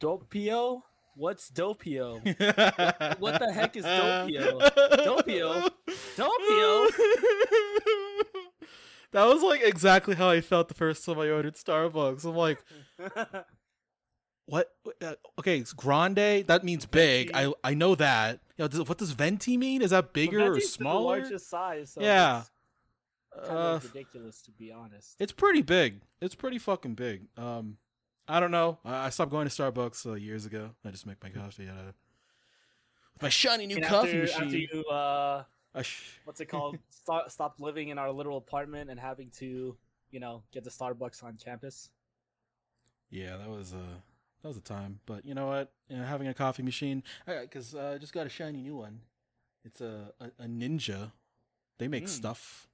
Doppio? What's Doppio? what the heck is Doppio? Doppio? Doppio? that was like exactly how I felt the first time I ordered Starbucks. I'm like, what? Uh, okay, it's grande. That means big. I I know that. You know, what does venti mean? Is that bigger or Venti's the smaller? largest size. So Yeah. It's kind Uh, of ridiculous to be honest. It's pretty big. It's pretty fucking big. Um, I don't know. I, I stopped going to Starbucks uh, years ago. I just make my coffee out of with my shiny new And coffee after, machine. After you, uh, sh- what's it called? Stop, stopped living in our little apartment and having to, you know, get the Starbucks on campus. yeah, that was uh that was a time. But you know what? You know, having a coffee machine, because uh, I just got a shiny new one. It's a a, a Ninja. They make Mm. stuff.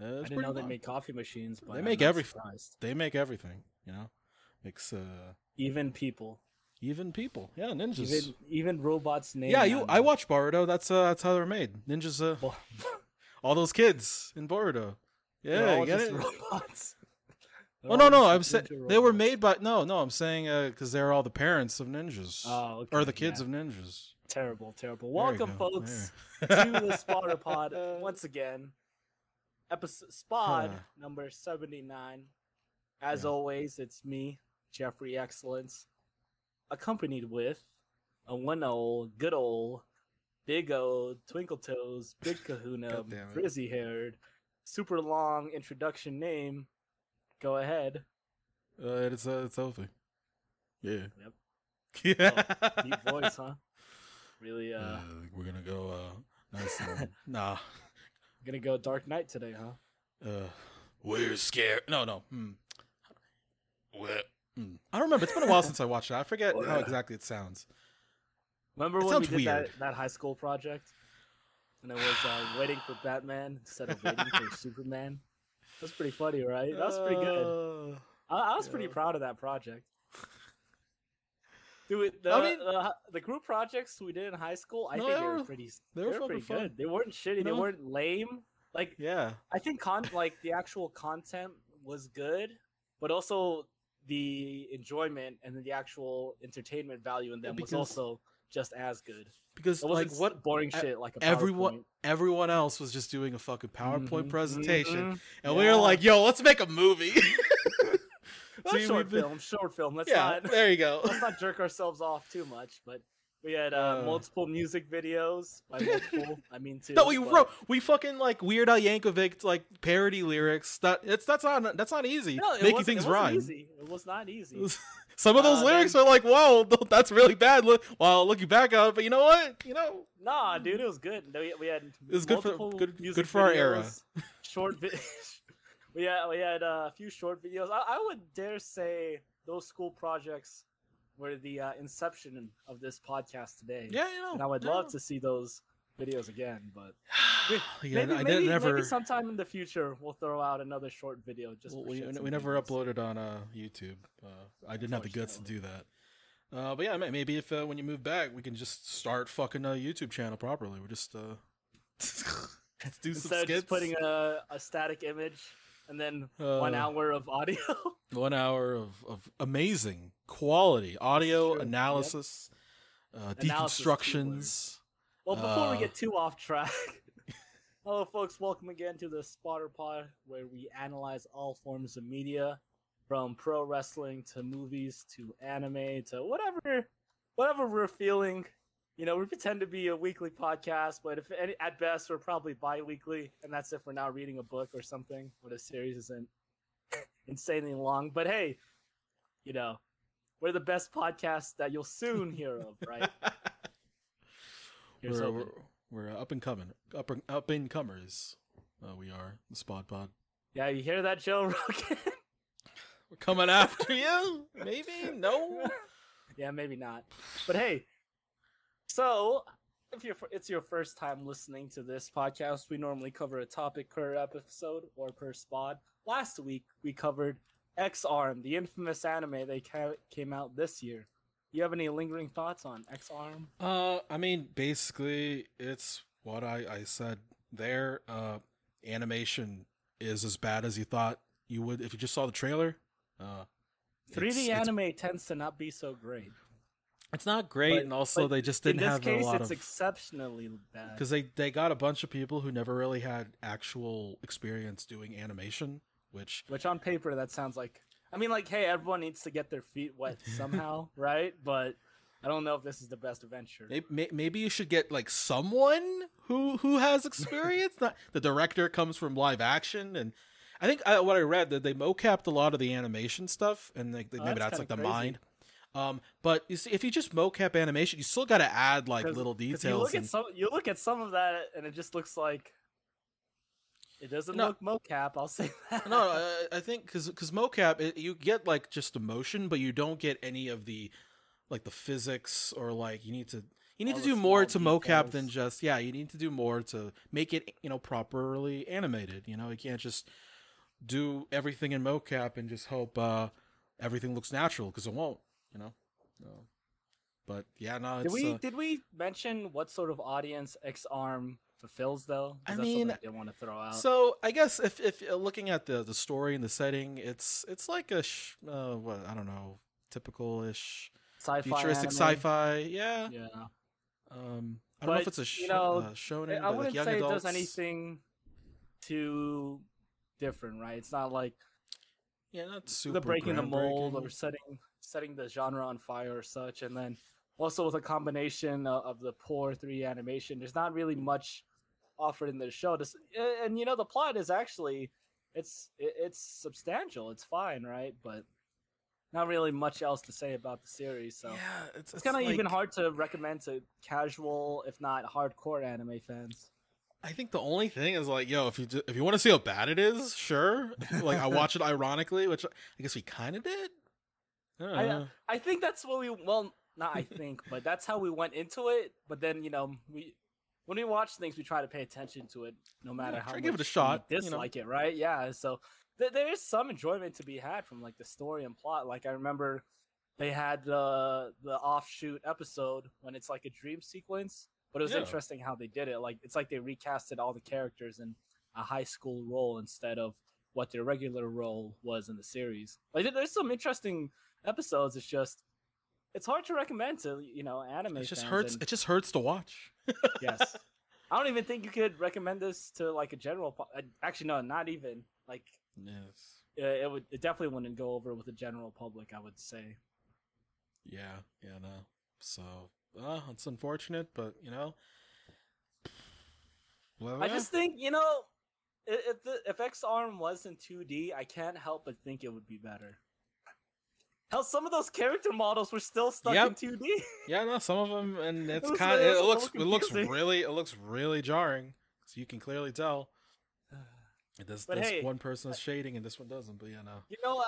Uh, I didn't know they make coffee machines, but They I'm make not every- surprised. They make everything. You know, makes uh even people, even people. Yeah, ninjas. even even robots. Yeah, you. I them. watch Boruto. That's uh that's how they're made. Ninjas. Uh, Well, all those kids in Boruto. Yeah, you get just it. robots. Oh no, no, I'm saying they were made by no, no. I'm saying because they're all the parents of ninjas Oh, okay, or the kids yeah. of ninjas. terrible, terrible. There Welcome, folks, to the Spotter Pod once again. Episode Spot Huh. number seventy nine. As Yeah. always, it's me, Jeffrey Excellence, accompanied with a one old, good old, big old, twinkle toes, big Kahuna, God damn it. frizzy haired, super long introduction name. Go ahead. Uh, it's uh, it's Sophie. Yeah. Yep. Yeah. Deep voice, huh? Really, uh, Uh, we're gonna go. Uh, nice. and- nah. gonna go Dark Knight today, huh? Uh, we're scared. No, no. Hmm. What? Hmm. I don't remember. It's been a while since I watched it. I forget how exactly it sounds. Remember It when we did weird. that, that high school project? And it was uh, waiting for Batman instead of waiting for Superman. That's pretty funny, right? That was pretty good. Uh, I, I was pretty proud of that project. Dude, the, I mean- the, the group projects we did in high school, I No, think they they were were- pretty, they they were were pretty fun. good. They weren't shitty. They weren't lame. Like Yeah. I think con like the actual content was good, but also the enjoyment and then the actual entertainment value in them was also just as good. Because It like wasn't what boring shit like a everyone everyone else was just doing a fucking PowerPoint Mhm, presentation, mhm, and we were like, "Yo, let's make a movie." See, short been- film, short film. Let's yeah, not there you go. let's not jerk ourselves off too much. But we had uh, Uh. multiple music videos. By multiple, I mean two. No, we but- wrote we fucking like Weird Al Yankovic like parody lyrics. That it's that's not that's not easy. No, Making things it rhyme. Easy. It was not easy. Some of those Uh, lyrics then- are like, "Wow, th- that's really bad." Look, while looking back on it, but you know what? You know, Nah, dude, it was good. We, we had It was good for- good- music good for our era. Short vi- we had we had uh, a few short videos. I, I would dare say those school projects were the uh, inception of this podcast today. yeah, you know. and I would yeah. love to see those videos again. But yeah, maybe, I maybe, never. maybe sometime in the future we'll throw out another short video. Just well, we, we never uploaded on uh, YouTube. Uh, I didn't have the guts to do that. Uh, but yeah, maybe if uh, when you move back, we can just start fucking a YouTube channel properly. We're just uh, let's do some Instead of just putting a, a static image and then one Uh, hour of audio. one hour of, of amazing quality audio true. Yep. analysis, uh, Analysis, deconstructions. Well, before we Uh, get too off track, hello, folks. Welcome again to the Spotter Pod, where we analyze all forms of media, from pro wrestling to movies to anime to whatever, whatever we're feeling. You know, we pretend to be a weekly podcast, but if any, at best, we're probably bi-weekly, and that's if we're not reading a book or something, or a series isn't insanely long. But hey, you know, we're the best podcast that you'll soon hear of, right? We're, we're, we're up and coming, up and up and comers. Uh, we are the Spot Pod. Yeah, you hear that, Joe Rogan? We're coming after you. Maybe no. yeah, maybe not. But hey, so if you're it's your first time listening to this podcast, we normally cover a topic per episode or per spot. Last week we covered Ex-Arm, the infamous anime that came out this year. You have any lingering thoughts on Ex-Arm? Uh, I mean, basically, it's what I, I said there. Uh, animation is as bad as you thought you would if you just saw the trailer. Uh, 3D it's- it's- anime tends to not be so great. It's not great, But- and also they just didn't have case, a lot it's of exceptionally bad. because they they got a bunch of people who never really had actual experience doing animation, which Which on paper that sounds like I mean like hey everyone needs to get their feet wet somehow, right? But I don't know if this is the best adventure. may- may- maybe you should get like someone who who has experience. Not the director comes from live action, and I think I, what I read that they mocapped a lot of the animation stuff, and like, Oh, maybe that's that's like the crazy. mind. Um, but you see, if you just mocap animation, you still got to add like little details. You look and- at some you look at some of that and it just looks like it doesn't No. look mocap, I'll say that. no, I, I think because because mocap it, you get like just emotion, but you don't get any of the like the physics or like you need to you need All to do more to small mocap than just yeah you need to do more to make it you know properly animated. You know you can't just do everything in mocap and just hope uh everything looks natural because it won't. You know. No. But yeah, no, Did we uh, did we mention what sort of audience Ex-Arm fulfills though? I that's mean, I didn't want to throw out. So I guess if if uh, looking at the the story and the setting, it's it's like a sh- uh, what I don't know typical ish sci-fi futuristic anime. sci-fi. Yeah. Yeah. Um, I don't know if it's a sh- you know, uh, shonen, I but wouldn't young say adults. it does anything too different, right? It's not like Yeah, not super the breaking the mold or setting setting the genre on fire or such, and then also with a combination of, of the poor 3 animation, there's not really much offered in the show. This, and you know the plot is actually it's it, it's substantial. It's fine, right? But not really much else to say about the series. So yeah, it's, it's kind of even hard to recommend to casual, if not hardcore, anime fans. I think the only thing is like, yo, if you if you want to see how bad it is, sure. like I watch it ironically, which I guess we kind of did. I I, uh, I think that's what we well not I think, but that's how we went into it. But then you know we when we watch things, we try to pay attention to it, no matter Yeah, how much give it a shot, you know. dislike it, right? Yeah. So th- there is some enjoyment to be had from like the story and plot. Like I remember they had the the offshoot episode when it's like a dream sequence, but it was Yeah. interesting how they did it. Like it's like they recasted all the characters in a high school role instead of what their regular role was in the series. Like there's some interesting episodes. It's just it's hard to recommend to you know anime. it just hurts. and- It just hurts to watch. yes, I don't even think you could recommend this to like a general. pu- uh, Actually, no, not even. Like Yes. uh, it would. It definitely wouldn't go over with the general public. I would say. Yeah. Yeah. No. So, uh, it's unfortunate, but you know. Well, I yeah. just think you know, if the if Ex-Arm was in 2D, I can't help but think it would be better. Hell, some of those character models were still stuck Yep. in 2D. Yeah, no, some of them, and it's was- kind of it it, looks it looks really it looks really jarring. So you can clearly tell. This But this hey, one person is shading and this one doesn't. But yeah, no. You know, uh,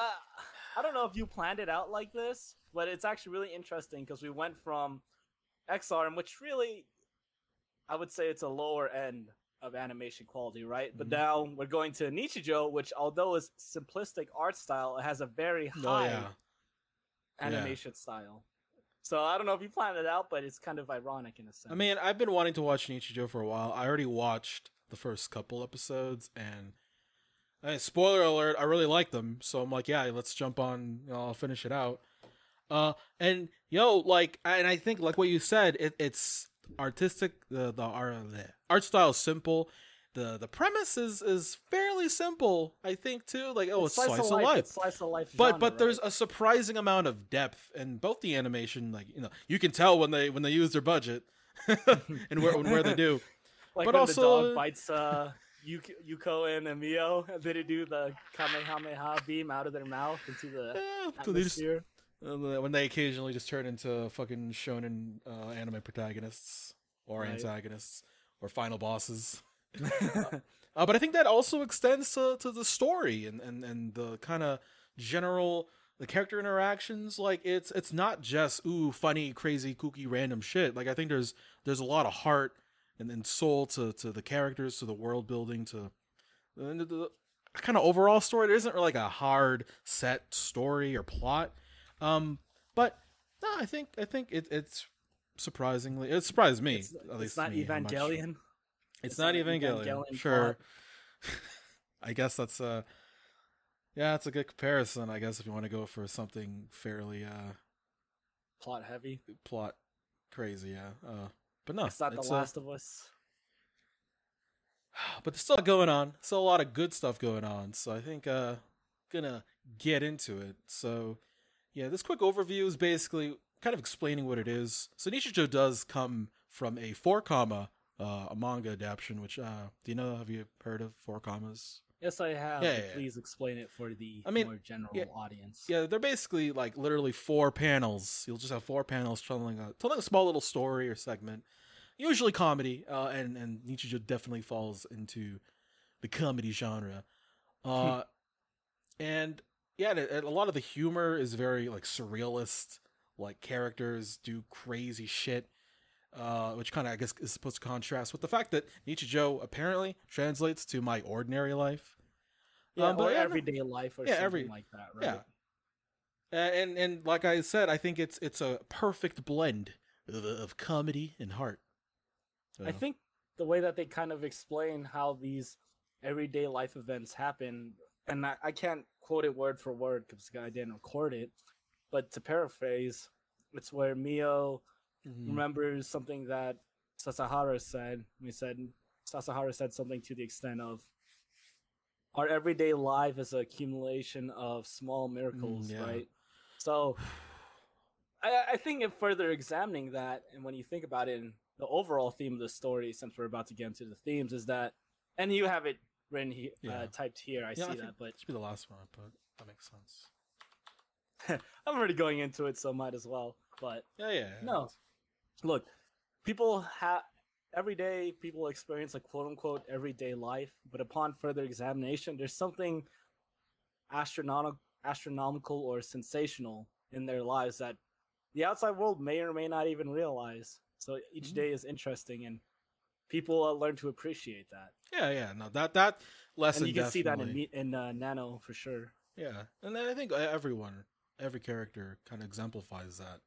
I don't know if you planned it out like this, but it's actually really interesting because we went from XR, which really, I would say it's a lower end of animation quality, right? But Mhm. now we're going to Nichijou, which although is simplistic art style, it has a very Oh high yeah. Yeah. Animation style. So I don't know if you planned it out, but it's kind of ironic in a sense. I mean, I've been wanting to watch Nichijou for a while. I already watched the first couple episodes, and I mean, spoiler alert, I really like them. So I'm like, yeah, let's jump on. You know, I'll finish it out. Uh, and yo, like, and I think like what you said, it, it's artistic. The the art the art style is simple. The the premise is is fairly simple. I think too. Like, oh, it's, slice, of life. It's slice of life. but genre, but there's right? a surprising amount of depth in both the animation like you know you can tell when they when they use their budget and where and where they do like but when also- the dog bites uh Yuko, Yuko and Emio, and they do the Kamehameha beam out of their mouth into the they just- atmosphere. uh, when they occasionally just turn into fucking shonen uh, anime protagonists or Right. antagonists or final bosses uh, but I think that also extends to, to the story and, and, and the kind of general the character interactions. Like it's it's not just ooh funny crazy kooky random shit. Like I think there's there's a lot of heart and, and soul to, to the characters to the world building to and the, the kind of overall story. There isn't really like a hard set story or plot. Um but no I think I think it, it's surprisingly it surprised me It's, at it's least not me, Evangelion. It's, It's not not an Evangelion. Evangelion sure. I guess that's a yeah, it's a good comparison, I guess, if you want to go for something fairly uh plot heavy. plot crazy, yeah. Uh, but no, it's not The uh, Last of Us. but there's still going on. Still a lot of good stuff going on. So I think uh gonna get into it. So yeah, this quick overview is basically kind of explaining what it is. So Nichijou does come from a four-koma uh, a manga adaptation, which uh do you know have you heard of four-komas? Yes, I have. Yeah, yeah, yeah. Please explain it for the I mean, more general audience. Yeah, they're basically like literally four panels. You'll just have four panels telling a telling a small little story or segment, usually comedy. Uh, and and Nichijou definitely falls into the comedy genre. Uh, and yeah, and a lot of the humor is very like surrealist. Like characters do crazy shit. Uh, which kind of I guess is supposed to contrast with the fact that Nichijou apparently translates to my ordinary life. Yeah, Um, but or yeah, no- everyday life or yeah, something every- like that, right? yeah. And and like I said, I think it's it's a perfect blend of, of comedy and heart. I think the way that they kind of explain how these everyday life events happen, and I, I can't quote it word for word because I didn't record it, but to paraphrase, it's where Mio mhm. remembers something that Sasahara said. We said Sasahara said something to the extent of our everyday life is an accumulation of small miracles, yeah. right? So I, I think in further examining that, and when you think about it, and the overall theme of the story, since we're about to get into the themes, is that, and you have it written here, Yeah. uh, typed here. I Yeah, see think that, but it should be the last one, but that makes sense. I'm already going into it, so might as well. But Yeah, yeah. yeah. No. Look, people have every day people experience a quote unquote everyday life, but upon further examination, there's something astronomical, astronomical or sensational in their lives that the outside world may or may not even realize. So each Mhm. day is interesting, and people uh, learn to appreciate that. Yeah, yeah. No, that that lesson. and you can see that in in uh, Nano for sure. Yeah, and then I think uh, everyone, every character, kind of exemplifies that.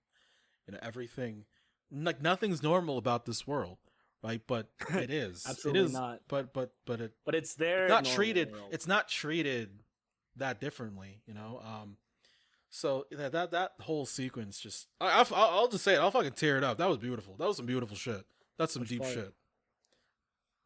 You know, everything, like nothing's normal about this world, right? But it is. Absolutely it is, not. But but but it But it's there it's not treated world. it's not treated that differently you know um so that that, that whole sequence just I, I, I'll I'll just say it i'll fucking tear it up that was beautiful that was some beautiful shit that's some Which deep part? shit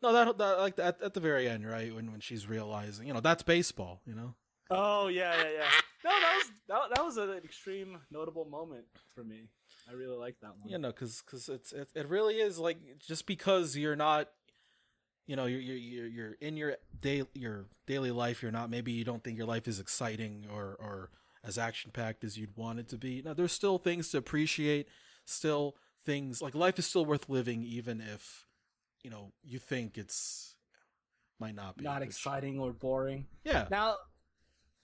no that, that like at, at the very end right when when she's realizing you know that's baseball you know Oh yeah, yeah, yeah. No, that was that, that was an extreme notable moment for me. I really like that one. you know because because it's it, it really is like just because you're not you know you're you're you're, you're in your day your daily life you're not maybe you don't think your life is exciting or or as action packed as you'd want it to be now there's still things to appreciate still things like life is still worth living even if you know you think it's might not be Not exciting or boring. yeah Now,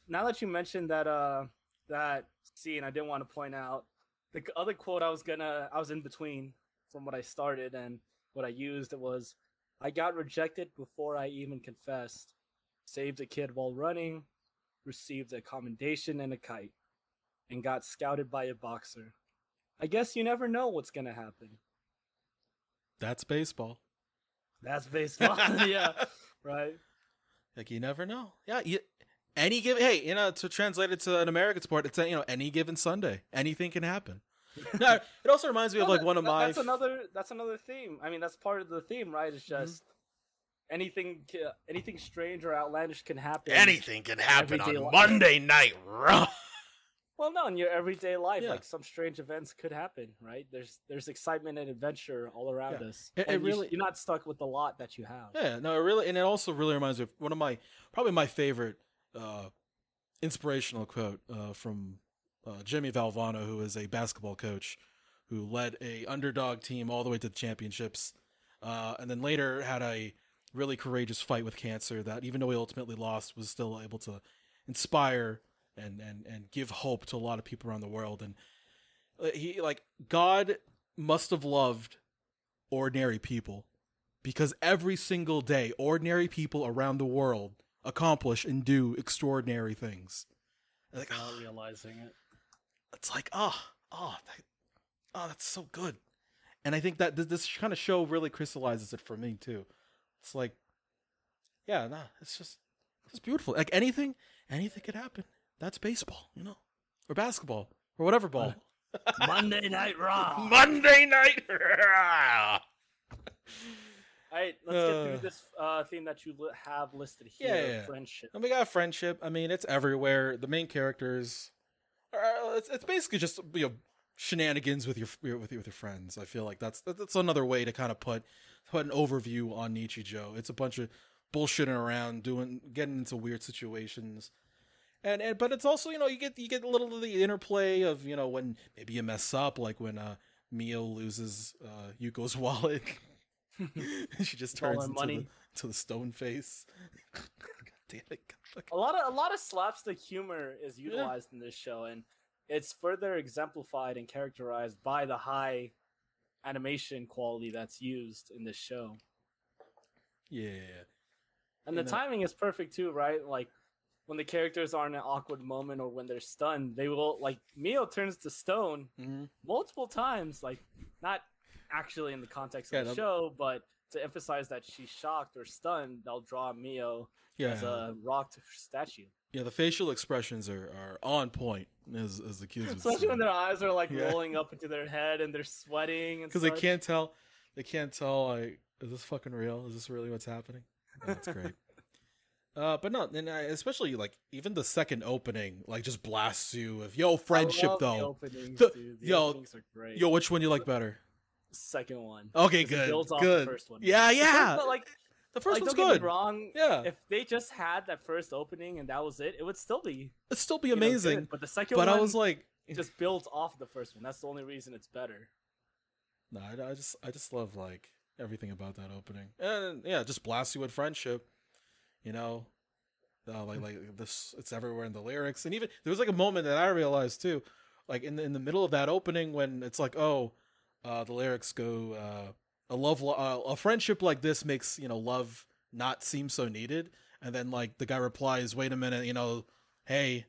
now that you mentioned that uh that scene, I didn't want to point out the other quote I was gonna I was in between from what I started and what I used. It was, "I got rejected before I even confessed. Saved a kid while running, received a commendation and a kite, and got scouted by a boxer. I guess you never know what's gonna happen. that's baseball That's baseball. yeah, right. Like you never know. Yeah, you, any given hey, you know, to translate it to an American sport, it's a, you know any given Sunday, anything can happen. no, it also reminds me of like that- one of that- my. That's another. That's another theme. I mean, that's part of the theme, right? It's Mhm. just anything, ca- anything strange or outlandish can happen. Anything can happen on life. Monday Night Raw. Well, no, in your everyday life, Yeah. like some strange events could happen, right? There's there's excitement and adventure all around Yeah. us. It- it and you sh- really- you're not stuck with the lot that you have. Yeah, no, it really, and it also really reminds me of one of my probably my favorite uh, inspirational quote uh, from uh, Jimmy Valvano, who is a basketball coach who led a underdog team all the way to the championships, uh, and then later had a really courageous fight with cancer that, even though he ultimately lost, was still able to inspire and and and give hope to a lot of people around the world. And uh, he like God must have loved ordinary people because every single day ordinary people around the world accomplish and do extraordinary things. Like Without oh, realizing it. it's like oh oh that, oh that's so good. And i think that th- this kind of show really crystallizes it for me too. It's like yeah nah it's just it's beautiful. Like anything anything could happen. That's baseball you know or basketball or whatever ball. Monday Night Raw. Monday Night Raw. All right, let's get Uh. through this uh, theme that you li- have listed here. Yeah, yeah. Friendship. And we got friendship. I mean, it's everywhere. The main characters, are, it's, it's basically just you know shenanigans with your with your with your friends. I feel like that's that's another way to kind of put put an overview on Nichijou. It's a bunch of bullshitting around, doing getting into weird situations. And, and but it's also you know you get you get a little of the interplay of you know when maybe you mess up like when uh Mio loses uh Yuko's wallet she just turns into money. the, to the stone face God damn it God, a lot of a lot of slapstick humor is utilized in this show, and it's further exemplified and characterized by the high animation quality that's used in this show. yeah And the And the- timing is perfect too, right? Like when the characters are in an awkward moment or when they're stunned, they will like Mio turns to stone hmm multiple times, like not actually in the context Yeah, of the no- show, but to emphasize that she's shocked or stunned, they'll draw Mio yeah as a rocked statue. yeah the facial expressions are, are on point as as the kids would Especially when their eyes are like Yeah. rolling up into their head and they're sweating because they can't tell they can't tell like is this fucking real is this really what's happening that's great uh but no and I, especially like even the second opening like just blasts you with yo friendship the though The- dude. The yo, openings are great. yo which one you like better second one. Okay, good builds off good the first one. yeah yeah one, like the first like, one's don't get good me wrong. yeah If they just had that first opening and that was it, it would still be it'd still be you know, good. amazing But the second but one i was like it just builds off the first one. That's the only reason it's better. No, I, I just I just love like everything about that opening, and yeah, just blasts you with friendship. You know, uh, like like this, it's everywhere in the lyrics, and even there was like a moment that I realized too, like in the, in the middle of that opening when it's like, oh, uh, the lyrics go, uh, a love, lo- uh, a friendship like this makes you know love not seem so needed, and then like the guy replies, wait a minute, you know, hey.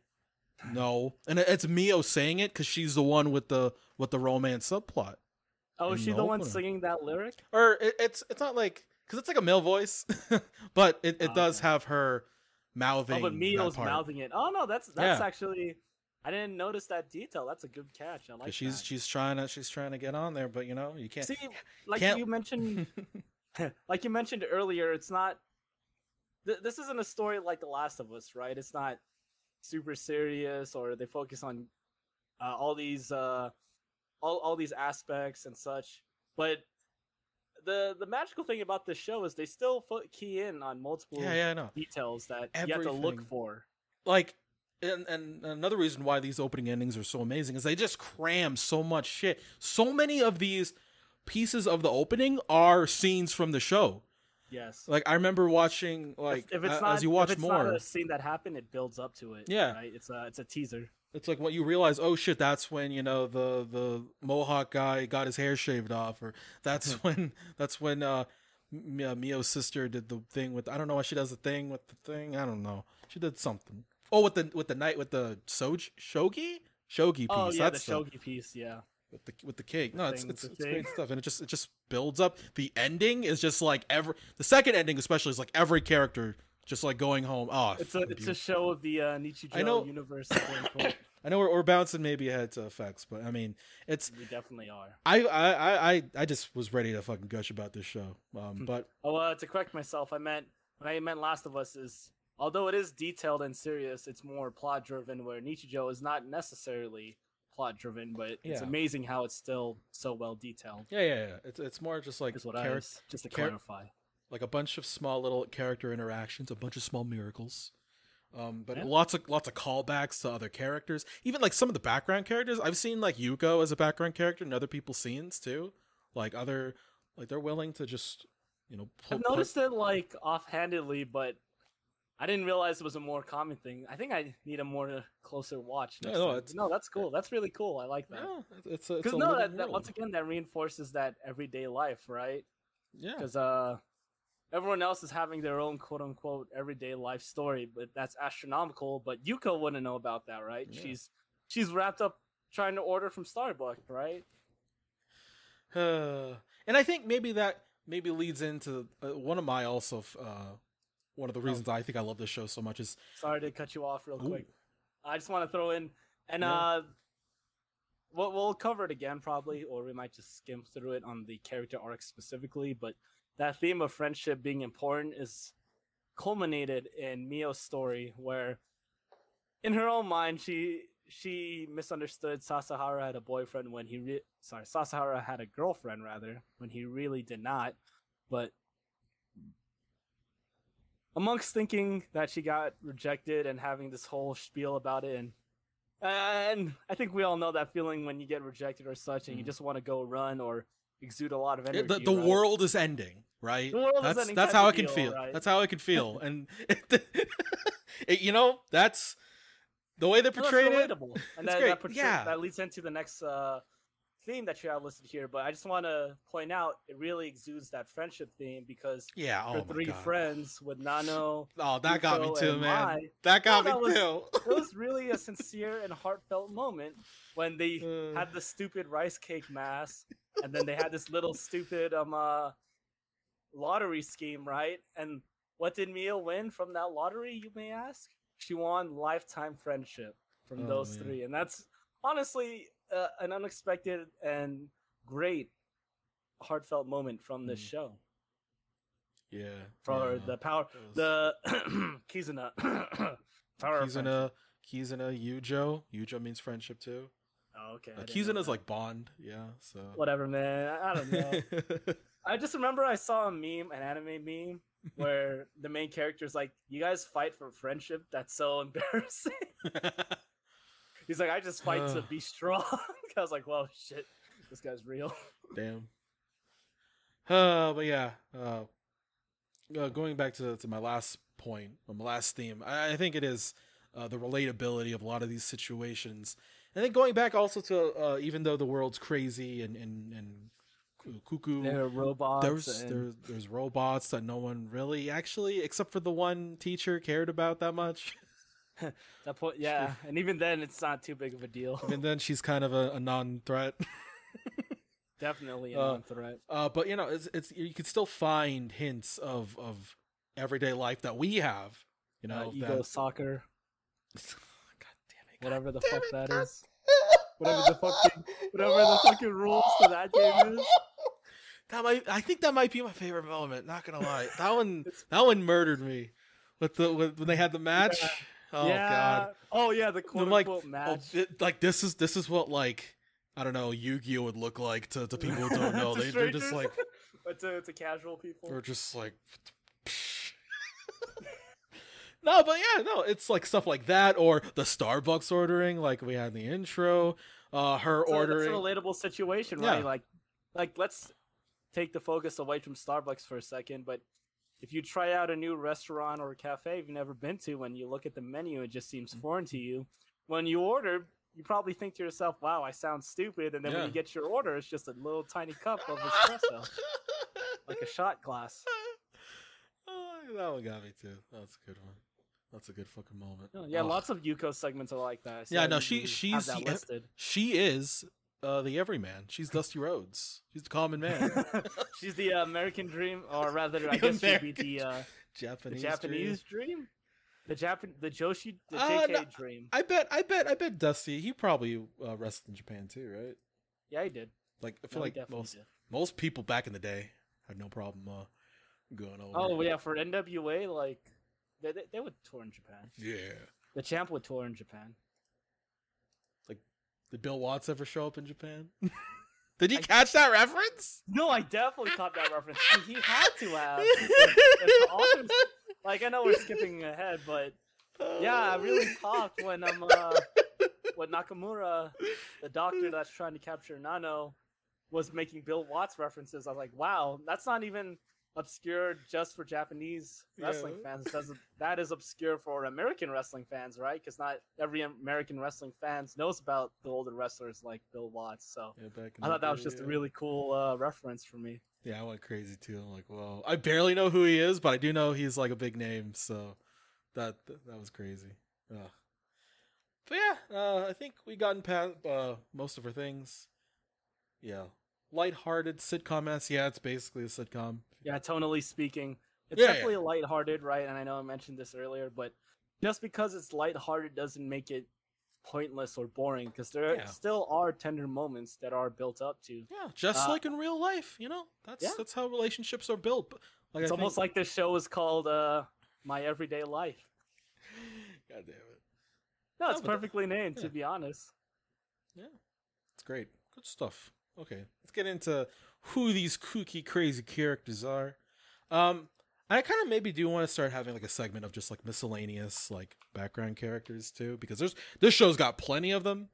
No, and it's Mio saying it because she's the one with the with the romance subplot Oh, is she the the one singing that lyric? or it, it's it's not like because it's like a male voice, but it, it Oh, does okay. have her mouthing. Oh, but Mio's mouthing it. Oh no, that's that's Yeah. actually I didn't notice that detail. That's a good catch. I like she's that. she's trying to she's trying to get on there, but you know you can't. See, like can't- you mentioned, like you mentioned earlier, it's not. Th- this isn't a story like The Last of Us, right? It's not super serious, or they focus on uh, all these uh, all all these aspects and such. But the the magical thing about this show is they still fo- key in on multiple yeah, yeah, details that you have to look for. Like, and and another reason why these opening endings are so amazing is they just cram so much shit. So many of these pieces of the opening are scenes from the show. Yes. Like I remember watching like if, if it's not as you watch if it's more. not a scene that happened, it builds up to it. Yeah. right. It's a it's a teaser. It's like what you realize. Oh shit! That's when you know the the Mohawk guy got his hair shaved off, or that's when that's when uh, uh, Mio's sister did the thing with. I don't know why she does the thing with the thing. I don't know. She did something. Oh, with the with the night with the soj shogi shogi piece. Oh yeah, the that's shogi piece. Yeah. with the with the cake. The No, it's thing it's, it's great stuff, and it just it just builds up. The ending is just like every the second ending especially is like every character just like going home. Oh, It's a it's a show of the uh, Nichijou universe. I know we're, we're bouncing maybe ahead to effects, but I mean it's we definitely are. I, I, I, I- just was ready to fucking gush about this show. Hmm. Um, but Oh, uh, to correct myself, I meant when I meant Last of Us is although it is detailed and serious, it's more plot driven. Where Nichijou is not necessarily plot driven, but it's Yeah. amazing how it's still so well detailed. yeah, yeah, yeah. It's it's more just like Is what charac- I was just to char- clarify. like a bunch of small little character interactions, a bunch of small miracles. Um, but Yeah. lots of lots of callbacks to other characters. Even like some of the background characters. I've seen like Yuko as a background character in other people's scenes too. Like other like they're willing to just you know I've put- noticed it like offhandedly, but I didn't realize it was a more common thing. I think I need a more closer watch. No, no, time. no, that's cool. That's really cool. I like that. Yeah, it's a, Because no, that, that once again that reinforces that everyday life, right? yeah, Because uh, everyone else is having their own quote unquote everyday life story, but that's astronomical. But Yuko wouldn't know about that, right? Yeah. She's she's wrapped up trying to order from Starbucks, right? Uh, and I think maybe that maybe leads into uh, one of my also uh, one of the Oh. reasons I think I love this show so much is Sorry to cut you off real Ooh. quick. I just want to throw in and Yeah. uh we'll, we'll cover it again probably, or we might just skim through it on the character arc specifically. But that theme of friendship being important is culminated in Mio's story, where in her own mind she she misunderstood Sasahara had a boyfriend when he re- sorry Sasahara had a girlfriend rather when he really did not, but amongst thinking that she got rejected and having this whole spiel about it and and I think we all know that feeling when you get rejected or such, and you Mhm. just want to go run or exude a lot of energy. the the right? world is ending, right? The world is that's ending that's how I can feel. That's how I can feel, and it, you know that's the way they that's portrayed it. and that, that, portray- yeah. that leads into the next uh, theme that you have listed here. But I just want to point out it really exudes that friendship theme because Yeah, her oh my three god. friends with Nano, Oh, that got me too, man. Mai, That got that me was- too. it was really a sincere and heartfelt moment when they Uh, had the stupid rice cake mask, and then they had this little stupid um uh, lottery scheme, right? And what did Mio win from that lottery? You may ask. She won lifetime friendship from Oh, those man. three, and that's honestly uh, an unexpected and great heartfelt moment from this Mm. show yeah. for yeah. the power was- the Kizuna power. Kizuna, Kizuna, Yujo. Yujo means friendship too. Oh, okay. Uh, Kizuna's like Bond, yeah. So whatever, man. I I don't know. I just remember I saw a meme, an anime meme, where the main character is like, "You guys fight for friendship? That's so embarrassing." He's like, "I just fight to be strong." I was like, "Well, shit, this guy's real." Damn. Uh, but yeah. Uh, uh, going back to to my last point, my last theme, I, I think it is uh, the relatability of a lot of these situations. And then going back also to uh, even though the world's crazy and and and cuckoo, They're robots. there's and- there's there's robots that no one really actually, except for the one teacher, cared about that much. that point, yeah, and even then, it's not too big of a deal. and then she's kind of a, a non-threat. Definitely a Uh, non-threat. Uh, but you know, it's, it's you can still find hints of of everyday life that we have. You Uh, know, ego that- soccer, God damn it! God whatever the fuck it, that God. is. Whatever the fucking, whatever the fucking rules to that game is. That might, I think that might be my favorite moment. Not gonna lie, that one, that one murdered me. With the with, when they had the match. Yeah. Oh yeah. god! Oh yeah, the quote like, unquote oh, it- like this is this is what like I don't know Yu-Gi-Oh would look like to, to people who don't know. They, they're just like but to, to casual people. We're just like. no, but yeah, no, it's like stuff like that, or the Starbucks ordering, like we had in the intro. Uh, her It's a- ordering. It's a relatable situation, Yeah. right? Like, like let's take the focus away from Starbucks for a second. But if you try out a new restaurant or a cafe you've never been to, when you look at the menu, it just seems mm. foreign to you. When you order, you probably think to yourself, "Wow, I sound stupid," and then when you get your order, it's just a little tiny cup of espresso, like a shot glass. oh, that one got me too. That's a good one. That's a good fucking moment. Oh, yeah, Oh, lots of Yuko segments are like that. See Yeah, no, she- she's. She is uh, the everyman. She's Dusty Rhodes. She's the common man. She's the uh, American dream, or rather, I The guess she'd be the uh, Japanese dream. the Japanese. Japanese dream, the Japan, the Joshi, the Uh, JK no, dream. I bet. I bet. I bet Dusty. He probably uh, wrestled in Japan too, right? Yeah, he did. Like I feel No, like most did. most people back in the day had no problem uh, going over. Oh yeah, for NWA, like they, they, they would tour in Japan. yeah. The champ would tour in Japan. Did Bill Watts ever show up in Japan? Did you catch that reference? No, I definitely caught that reference. He had to have. It's awesome. Like I know we're skipping ahead, but yeah, I really popped when I'm uh, when Nakamura, the doctor that's trying to capture Nano, was making Bill Watts references. I was like, wow, that's not even obscure just for Japanese wrestling Yeah. fans. That's, that is obscure for American wrestling fans, right? Because not every American wrestling fans knows about the older wrestlers like Bill Watts. So Yeah, I thought that was day, just a really cool uh, reference for me. Yeah, I went crazy too. I'm like, well, I barely know who he is, but I do know he's like a big name, so that that, was crazy. Ugh. But yeah, uh, I think we gotten past uh, most of our things. Yeah, lighthearted sitcom s. Yeah, it's basically a sitcom. Yeah, tonally speaking, it's Yeah, definitely lighthearted, right? And I know I mentioned this earlier, but just because it's lighthearted doesn't make it pointless or boring because there Yeah. still are tender moments that are built up to. Yeah, just Uh, like in real life, you know. That's Yeah. that's how relationships are built. Like, it's I almost think- like this show is called uh, My Everyday Life. God damn it. No, it's perfectly named, yeah. to be honest. Yeah, it's great. Good stuff. Okay, let's get into who these kooky, crazy characters are. Um, I kind of maybe do want to start having like a segment of just like miscellaneous like background characters too, because there's this show's got plenty of them.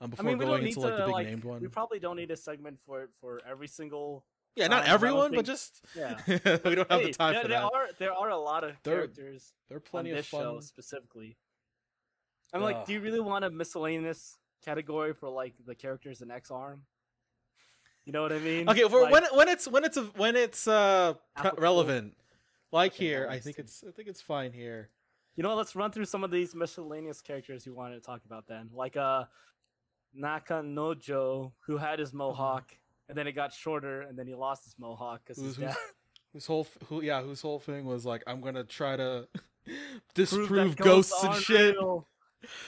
Um, I before mean, we going into to like the big like. named one. We probably don't need a segment for it for every single. yeah, um, not I don't everyone, but just Yeah. we don't have Hey, the time there, for there that. are there are a lot of There- characters there are plenty this of fun. show specifically. I'm like, do you really want a miscellaneous category for like the characters in Ex-Arm? You know what I mean? Okay, for Like, when when it's when it's a, when it's uh relevant, like Okay, here, I think it's I think it's fine here. you know, what, let's run through some of these miscellaneous characters you wanted to talk about then. Like uh Nakanojo, who had his mohawk, and then it got shorter, and then he lost his mohawk because his dad Whose whole f- who yeah whose whole thing was like I'm gonna try to disprove that ghosts and shit. real.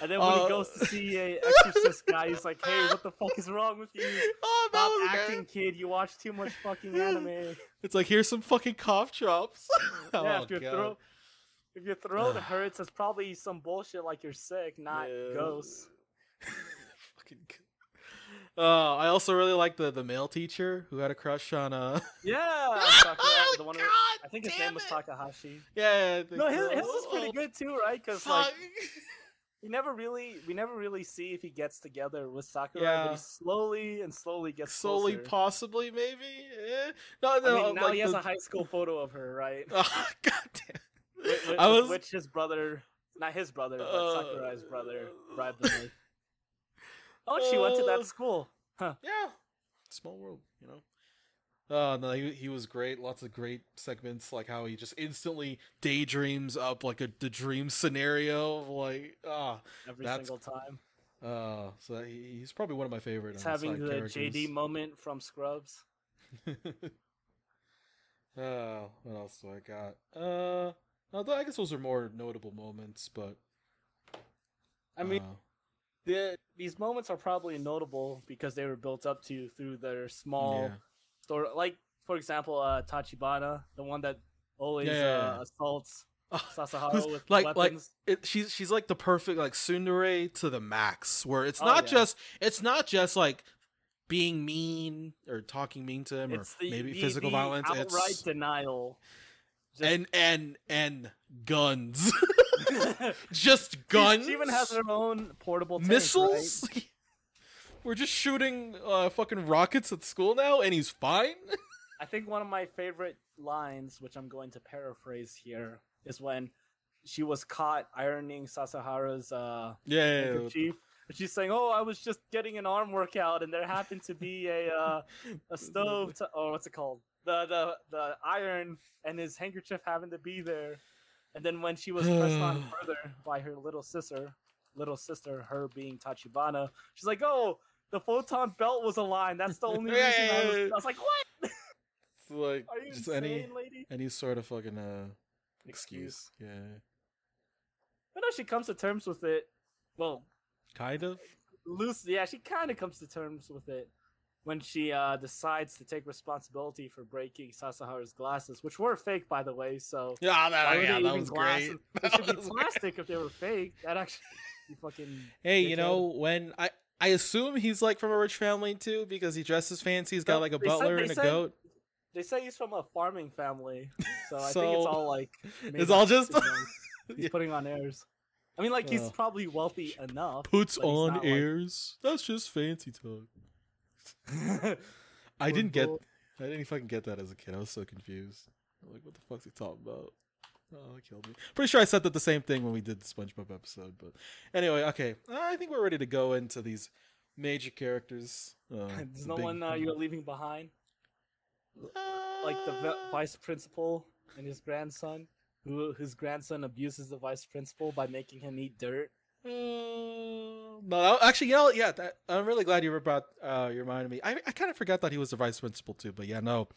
And then when Uh, he goes to see a exorcist guy, he's like, "Hey, what the fuck is wrong with you? Oh, Stop acting, kid. You watch too much fucking anime." It's like here's some fucking cough drops. oh, yeah, if your God. throat if your throat hurts, it's probably some bullshit like you're sick, not Yeah. ghosts. fucking. Uh, I also really like the the male teacher who had a crush on uh. Yeah, Sakurai, the one who, I think his name was Takahashi. Yeah, No, his, his is pretty Oh, good too, right? Because like we never really we never really see if he gets together with Sakurai, Yeah. but he slowly and slowly gets Slowly, closer. possibly, maybe. Eh. No, I no. mean, now like he has the- a high school photo of her, right? Oh, God damn. Wh- wh- I was which his brother, not his brother, but Uh, Sakurai's brother, bribed him. Oh, she went to uh, that school. Huh. Yeah, small world, you know. Oh no, he he was great. Lots of great segments, like how he just instantly daydreams up like a the dream scenario of like ah Every single time. uh so he, he's probably one of my favorite. He's um, having the characters. JD moment from Scrubs. uh, what else do I got? Uh, although I guess those are more notable moments, but I mean, uh, the, these moments are probably notable because they were built up to through their small yeah. Story. Like, for example, uh, Tachibana, the one that always Yeah, yeah, uh, assaults Ah, Sasahara with like- like- it, she's she's like the perfect like tsundere to the max where it's Oh, not yeah. just it's not just like being mean or talking mean to him it's or the, maybe the- physical the violence outright it's denial. Just- and and and guns just guns She even has her own portable tank, missiles we're just shooting uh fucking rockets at school now and he's fine I think one of my favorite lines, which I'm going to paraphrase here, is when she was caught ironing Sasahara's uh, yeah, yeah, handkerchief. And she's saying, "Oh, I was just getting an arm workout, and there happened to be a uh, a stove. To, oh, what's it called? The the the iron, and his handkerchief happened to be there. And then when she was pressed on further by her little sister, little sister, her being Tachibana, she's like, "Oh, the photon belt was aligned. That's the only Yeah, reason." yeah, I, was. I was like, "What? It's like Are you just insane, any lady?" any sort of fucking uh Excuse. yeah But no, she comes to terms with it. Well, kind of loose. Yeah, she kind of comes to terms with it when she uh, decides to take responsibility for breaking Sasahara's glasses, which were fake, by the way. So yeah why that, were yeah, they that was glasses? great They That should be was great. plastic if they were fake. That actually be fucking. Hey, you know when I I assume he's like from a rich family too because he dresses fancy. He's got like a they butler they and a said- goat. They say he's from a farming family, so I think it's all like. It's all just. He's Yeah. putting on airs. I mean, like he's Oh. probably wealthy enough. puts on not, like- airs. That's just fancy talk. I didn't get. I didn't fucking get that as a kid. I was so confused. Like, what the fuck's he talking about? Oh, it killed me. Pretty sure I said that the same thing when we did the SpongeBob episode. But anyway, okay. I think we're ready to go into these major characters. Uh, There's the no big- one uh, you're leaving behind. like the vi- Uh, vice principal and his grandson, who his grandson abuses the vice principal by making him eat dirt. Uh, no, actually, you know, yeah, that, I'm really glad you brought. Uh, you reminded me. I, I kind of forgot that he was the vice principal too. But yeah, no,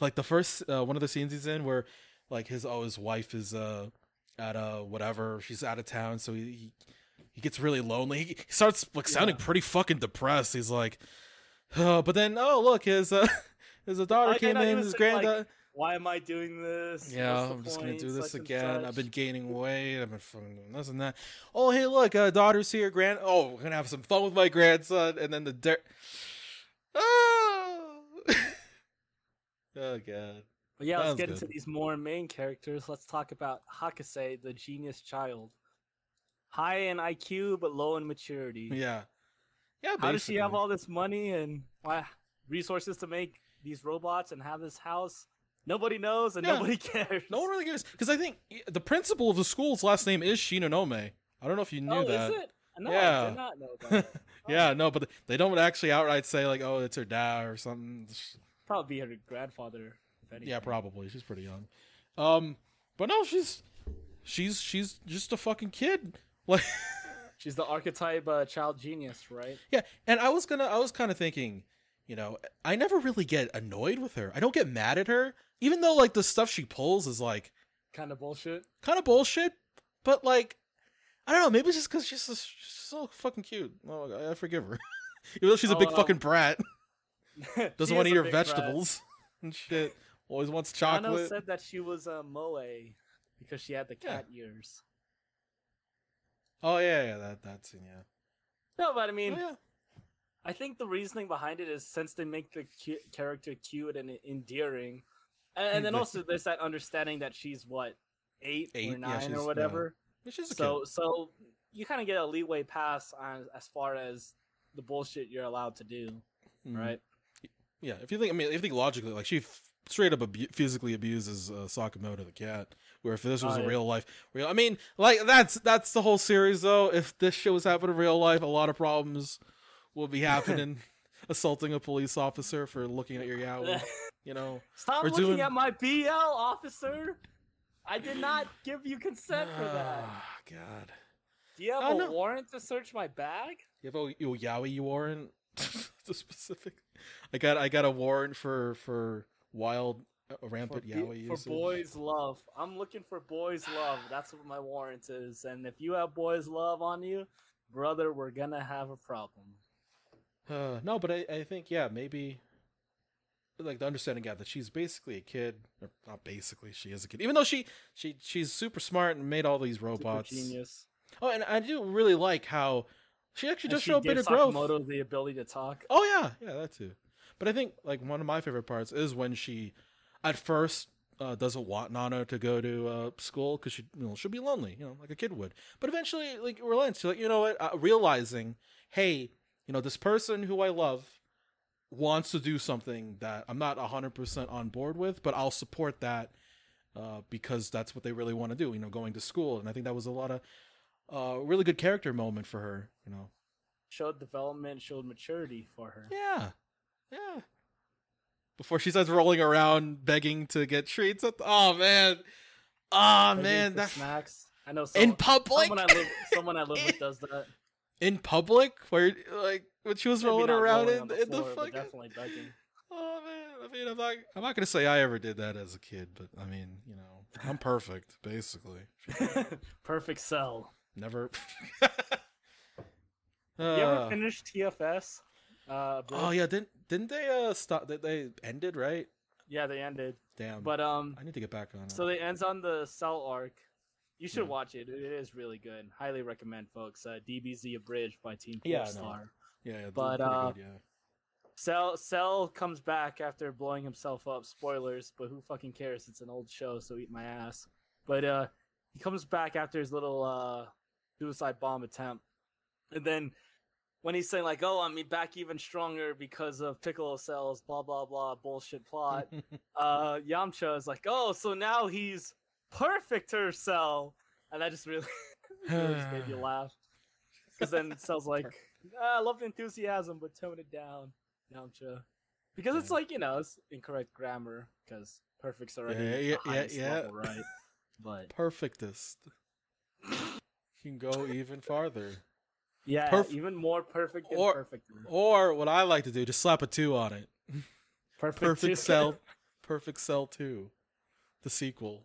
like the first uh, one of the scenes he's in where like his oh his wife is uh at uh whatever she's out of town, so he, he he gets really lonely. He, he starts like sounding Yeah. pretty fucking depressed. He's like, oh, but then oh look, his uh, his daughter I came in. His saying, like. Why am I doing this? Yeah, What's I'm just gonna do this Such again. I've been gaining weight. I've been fucking doing this and that. Oh, hey, look, uh, daughter's here. Grand. Oh, we're gonna have some fun with my grandson. And then the dirt. Oh. oh god. But yeah, let's get good. into these more main characters. Let's talk about Hakase, the genius child. High in IQ but low in maturity. Yeah. Yeah. How does she have all this money and resources to make these robots and have this house? Nobody knows and Yeah. nobody cares. No one really cares because I think the principal of the school's last name is Shinonome. I don't know if you knew oh, that. is it? No, I Yeah. did not know that. yeah, no, but they don't actually outright say like, "Oh, it's her dad" or something. Probably her grandfather. If anything. Yeah, probably. She's pretty young. Um, but no, she's she's she's just a fucking kid. Like, She's the archetype uh, child genius, right? yeah. And I was gonna, I was kind of thinking, you know, I never really get annoyed with her. I don't get mad at her, even though like the stuff she pulls is like Kind of bullshit. kind of bullshit. But like, I don't know. Maybe it's just because she's, so- she's so fucking cute. Oh, I, I forgive her. even though she's a Oh, big fucking brat, doesn't want to eat her vegetables and shit. Always wants chocolate. said that she was a moe because she had the Yeah. cat ears. Oh yeah, yeah, that that's yeah. No, but I mean, Oh, yeah. I think the reasoning behind it is since they make the cu- character cute and endearing, and, and then also there's that understanding that she's what eight, Eight, or nine yeah. or whatever. She's a So kid. so you kind of get a leeway pass on as far as the bullshit you're allowed to do, Mhm. right? Yeah, if you think, I mean, if you think logically, like she f- straight up abu- physically abuses uh, Sakamoto the cat. Where if this was Oh, a real life, real, I mean, like that's that's the whole series though. If this shit was happening in real life, a lot of problems will be happening. Assaulting a police officer for looking at your yaoi, you know. Stop looking doing- at my BL, officer. I did not give you consent for that. Ah, God. Do you have Oh, a no. warrant to search my bag? You have a, a yaoi warrant? the specific. I got I got a warrant for for wild uh, For, rampant be- yaoi for usage. boys' love. I'm looking for boys' love. That's what my warrant is. And if you have boys' love on you, brother, we're gonna have a problem. Uh, no, but I, I think yeah, maybe like the understanding yeah that she's basically a kid, or not basically, she is a kid. Even though she she she's super smart and made all these Super robots. genius. Oh, and I do really like how she actually And does she show a bit of growth. Sakamoto the ability to talk. Oh yeah, yeah, that too. But I think like one of my favorite parts is when she, at first, uh, doesn't want Nana to go to uh, school because she, you know, she'll be lonely, you know, like a kid would. But eventually, like relents. She's like, you know what? Uh, realizing, hey, you know, this person who I love wants to do something that I'm not hundred percent on board with, but I'll support that uh, because that's what they really want to do. You know, going to school, and I think that was a lot of uh, really good character moment for her. You know, Showed development, showed maturity for her. yeah, yeah. Before she starts rolling around begging to get treats. At the, oh man, oh Begging man, for that snacks. I know in someone, public, someone I live someone I live with does that. in public, where like when she was Maybe rolling around rolling in, the in floor, but fucking. definitely begging. Oh man, I mean, I'm not. I'm not gonna say I ever did that as a kid, but I mean, you know, I'm perfect, basically. Perfect cell. Never. You ever Uh, finished TFS? Uh, oh yeah, didn't didn't they uh stop? They, they ended right? yeah, they ended. Damn. But um, I need to get back on it. so they ends on the cell arc. You should Yeah. watch it. It is really good. Highly recommend, folks. Uh, DBZ abridged by Team Yeah, I Four know. Star. yeah, yeah, but, uh, good, yeah. Cell Cell comes back after blowing himself up. Spoilers, but who fucking cares? It's an old show, so eat my ass. But uh, he comes back after his little uh suicide bomb attempt, and then when he's saying like, "Oh, I'm back even stronger because of Piccolo cells," blah blah blah, bullshit plot. uh, Yamcha is like, "Oh, so now he's perfecter cell," and that just really, really just made you laugh. Because then Cell's like, ah, "I love the enthusiasm, but tone it down, Yamcha." Because it's like you know, it's incorrect grammar. Because perfect's already Yeah, the yeah, yeah, yeah. level, right? But Perfectest. You can go even farther. Yeah, Perf- even more perfect than or- perfect. Or what I like to do, just slap a two on it. Perfect, Perfect. Cell. Perfect Cell Two, the sequel.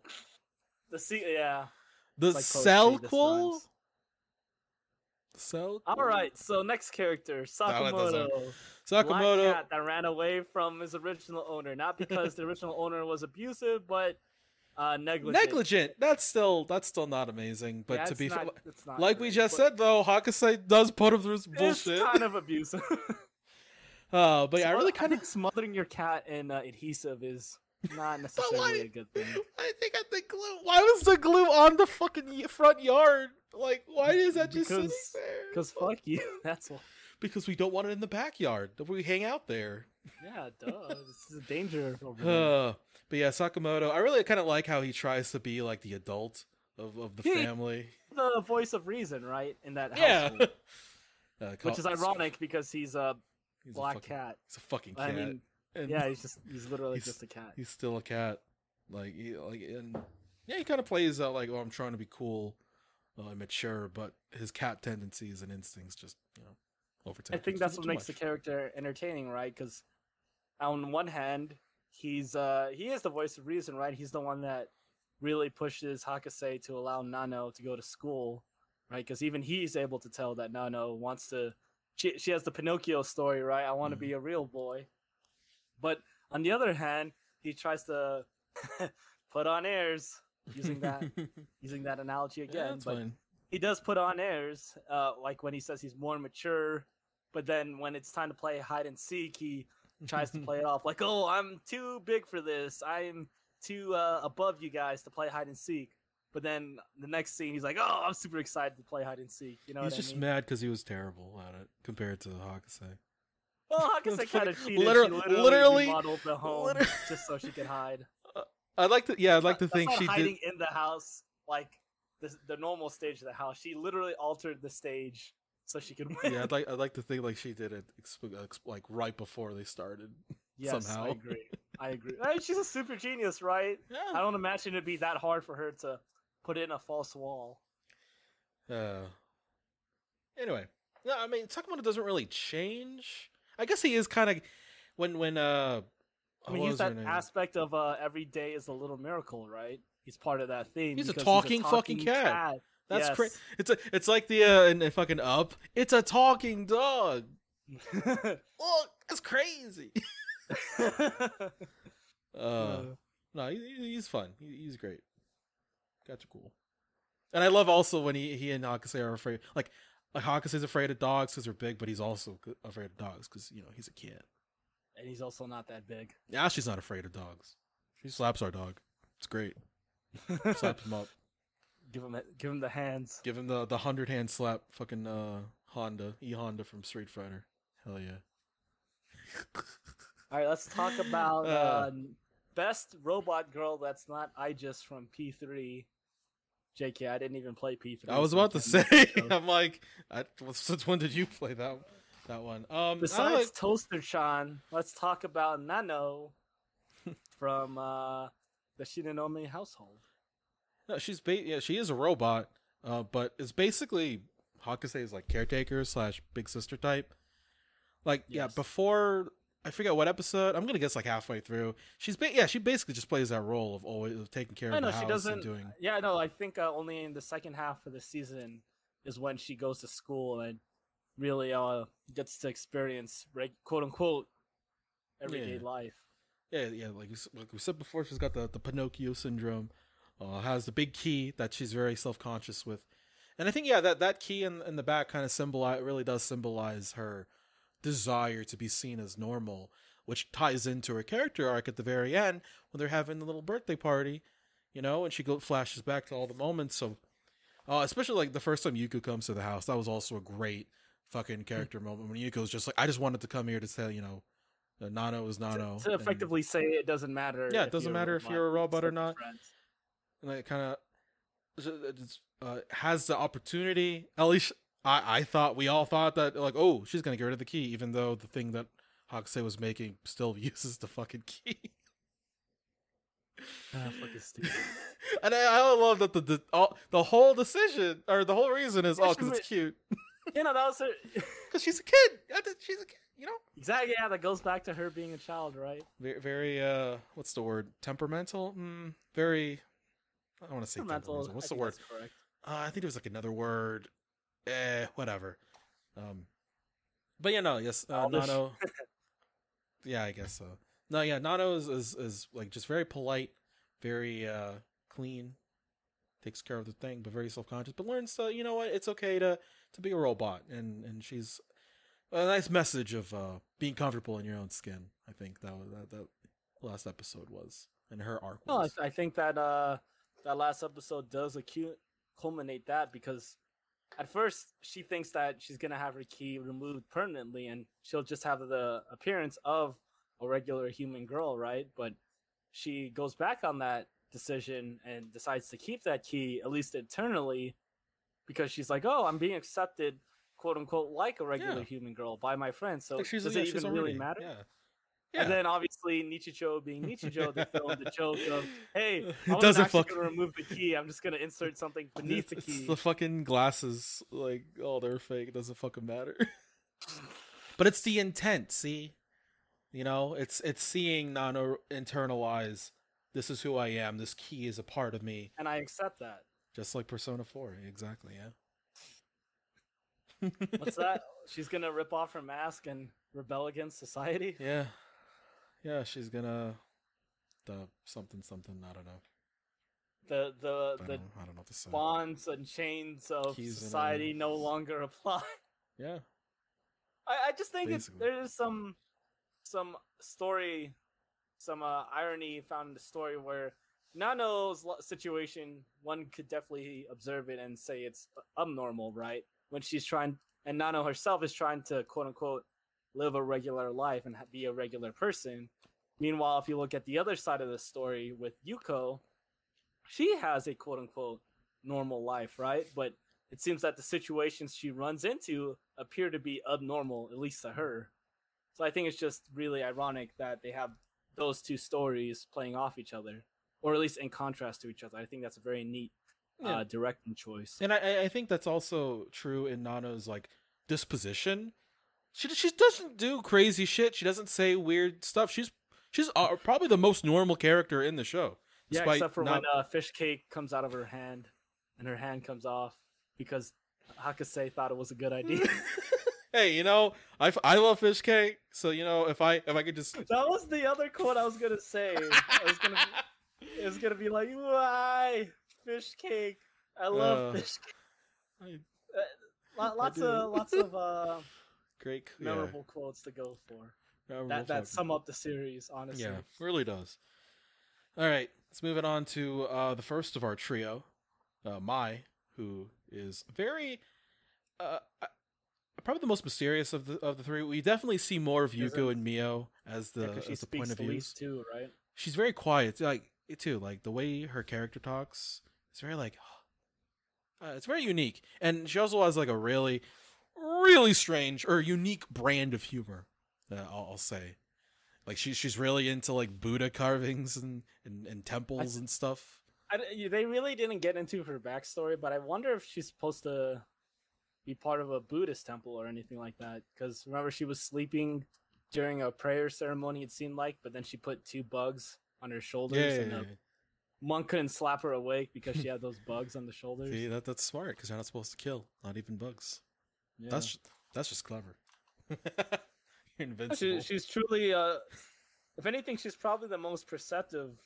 the se- yeah. The like sequel. So All right, so next character, Sakamoto. Sakamoto. That ran away from his original owner, not because the original owner was abusive, but uh, negligent. Negligent. That's still that's still not amazing. But Yeah, to be not, fair, like we just said though, Hakase does put him through bullshit. It's kind of abusive. Uh, but yeah, I really kind of. smothering your cat in uh, adhesive is not why- necessarily a good thing. I think I think glue. Why was the glue on the fucking front yard? Like, why is that just sitting Because- there? Because fuck you. That's why. because we don't want it in the backyard. We hang out there. Yeah, duh. This is a danger over there. Uh, but yeah, Sakamoto. I really kind of like how he tries to be like the adult of, of the He- family. the voice of reason, right? In that Yeah. Uh, Which is ironic because he's a He's a black fucking- cat. He's a fucking cat. I mean, and yeah, he's just he's literally he's- just a cat. he's still a cat. Like, he, like, and yeah, he kind of plays out like, oh, I'm trying to be cool, uh, mature, but his cat tendencies and instincts just, you know, overtake. I think that's what makes the character entertaining, right? Because on one hand, he's uh he is the voice of reason, right? He's the one that really pushes Hakase to allow Nano to go to school, right? Because even he's able to tell that Nano wants to. She she has the Pinocchio story, right? I want to Mhm. be a real boy. But on the other hand, he tries to put on airs using that using that analogy yeah, again. fine. he does put on airs, uh, like when he says he's more mature, but then when it's time to play hide and seek, he tries to play it off like, "Oh, I'm too big for this. I'm too uh, above you guys to play hide and seek." But then the next scene, he's like, "Oh, I'm super excited to play hide and seek." You know He's what just I mean? mad because he was terrible at it compared to Hakase. Well, Hakase kind of cheated. literally, literally- remodeled the home liter- just so she could hide. I'd like to, yeah, I'd like to think she hiding did. in the house like the the normal stage of the house. She literally altered the stage so she could win. Yeah, I'd like, I'd like to think like she did it, exp- exp- like right before they started. Yes, I agree. I agree. Hey, she's a super genius, right? I don't imagine it'd be that hard for her to put in a false wall. Uh, anyway, no, I mean Sakamoto doesn't really change. I guess he is kind of when when uh. I mean, he's that aspect of uh, every day is a little miracle, right? He's part of that theme. He's a because talking fucking cat. That's Yes. crazy. It's a, it's like the uh, in, in fucking up. It's a talking dog. Look, it's crazy. uh, Uh, no, he, he- he's fun. He, he's great. Are cool. And I love also when he he and Hakase are afraid. Like, like Hakase's afraid of dogs because they're big, but he's also afraid of dogs because you know he's a kid. and he's also not that big. Yeah, she's not afraid of dogs. She slaps our dog. It's great. Slaps him up. Give him, give him the hands. Give him the the hundred hand slap. Fucking uh Honda E Honda from Street Fighter. Hell yeah. All right, let's talk about Uh. uh, best robot girl that's not Aegis from P3. JK, I didn't even play P3. I was about to say. make a joke. I'm like, I, since when did you play that that one? Um, Besides like- Toaster Chan, let's talk about Nano from uh, the Shinonome household. No, she's ba- yeah, she is a robot, uh, but it's basically Hakase's like caretaker slash big sister type. Like yeah, before I forget what episode. I'm gonna guess like halfway through. She's ba- yeah, she basically just plays that role of always of taking care I of know the she house doesn't. and doing. Yeah, no, I think uh, only in the second half of the season is when she goes to school and really uh gets to experience reg- quote unquote everyday Yeah. life. Yeah, yeah, like we, like we said before, she's got the, the Pinocchio syndrome. Uh, has the big key that she's very self conscious with, and I think yeah, that that key in in the back kind of symbolize really does symbolize her desire to be seen as normal, which ties into her character arc at the very end when they're having the little birthday party, you know, and she go flashes back to all the moments. So, uh, especially like the first time Yuko comes to the house, that was also a great fucking character moment when Yuko's just like, I just wanted to come here to say, you know. Nano is Nano. to, to and- effectively say it doesn't matter. Yeah, it doesn't matter if you're a robot or not. friends. And it kind of uh, has the opportunity. At least I, I thought we all thought that like, oh, she's gonna get rid of the key, even though the thing that Hakase was making still uses the fucking key. Ah, fucking stupid. and I, I love that the the, all, the whole decision or the whole reason is Yeah, oh because it's cute you know that was her. because she's a kid. She's a kid, you know. exactly. Yeah, that goes back to her being a child, right? Very, very uh, what's the word? Temperamental. Mm, very. I don't want to say. What's I the word? Uh, I think it was like another word. eh, whatever. Um, but yeah, no, yes, uh, Nano. yeah, I guess so. No, yeah, Nano is, is is like just very polite, very uh clean, takes care of the thing, but very self conscious. But learns to, you know what, it's okay to to be a robot, and and she's a nice message of uh being comfortable in your own skin. I think that was that that last episode was, and her arc No, I. I think that uh that last episode does acu- culminate that because at first she thinks that she's gonna have her key removed permanently and she'll just have the appearance of a regular human girl, right? But she goes back on that decision and decides to keep that key at least eternally because she's like, oh, I'm being accepted, quote unquote, like a regular Yeah. human girl by my friends. So Like, she's, does yeah, it even really matter? Yeah. Yeah. And then obviously Nichijou being Nichijou, they filmed the joke of, "Hey, It I wasn't doesn't fuck- gonna remove the key. I'm just gonna insert something beneath the key." It's the fucking glasses, like, oh, they're fake. It doesn't fucking matter. but it's the intent. See, you know, it's it's seeing Nano internalize. This is who I am. This key is a part of me, and I accept that. just like Persona Four. Exactly. Yeah. What's that? She's gonna rip off her mask and rebel against society. Yeah. Yeah. She's gonna the something something. I don't know. The the I the don't, I don't know say. bonds and chains of Keys uh, society no longer apply. Yeah. I, I just think it's, Basically. there is some some story, some uh, irony found in the story where Nano's situation, one could definitely observe it and say it's abnormal, right? When she's trying, and Nano herself is trying to quote unquote live a regular life and be a regular person. Meanwhile, if you look at the other side of the story with Yuko, she has a quote unquote normal life, right? But it seems that the situations she runs into appear to be abnormal, at least to her. So I think it's just really ironic that they have those two stories playing off each other, or at least in contrast to each other. I think that's a very neat Yeah. uh, directing choice. And I- I, I think that's also true in Nano's like disposition. She she doesn't do crazy shit. She doesn't say weird stuff. She's she's uh, probably the most normal character in the show. yeah, except for not- when uh, fish cake comes out of her hand, and her hand comes off because Hakase thought it was a good idea. hey, you know, I, I love fish cake. So you know, if I if I could just that was the other quote I was gonna say. I was gonna. It was gonna be like, "Why fish cake? I love Uh, fish cake." I- Lo- Lots do. of lots of uh, great yeah, memorable quotes to go for. memorable That that sum up the series, honestly. Yeah, really does. All right, let's move it on to uh, the first of our trio, uh, Mai, who is very, uh, uh, probably the most mysterious of the of the three. We definitely see more of Yuko and Mio as the Yeah, as the point of view. too, right? She's very quiet, like too. Like the way her character talks, it's very like, uh, it's very unique, and she also has like a really, really strange or unique brand of humor. Uh, I'll, I'll say, like she she's really into like Buddha carvings and and, and temples and stuff. I they really didn't get into her backstory, but I wonder if she's supposed to be part of a Buddhist temple or anything like that. Because remember, she was sleeping during a prayer ceremony. It seemed like, but then she put two bugs on her shoulders, Yeah, and yeah, the yeah. monk couldn't slap her awake because she had those bugs on the shoulders. See, that that's smart because you're not supposed to kill, not even bugs. Yeah. That's ju- that's just clever. you're She, she's truly, uh, if anything, she's probably the most perceptive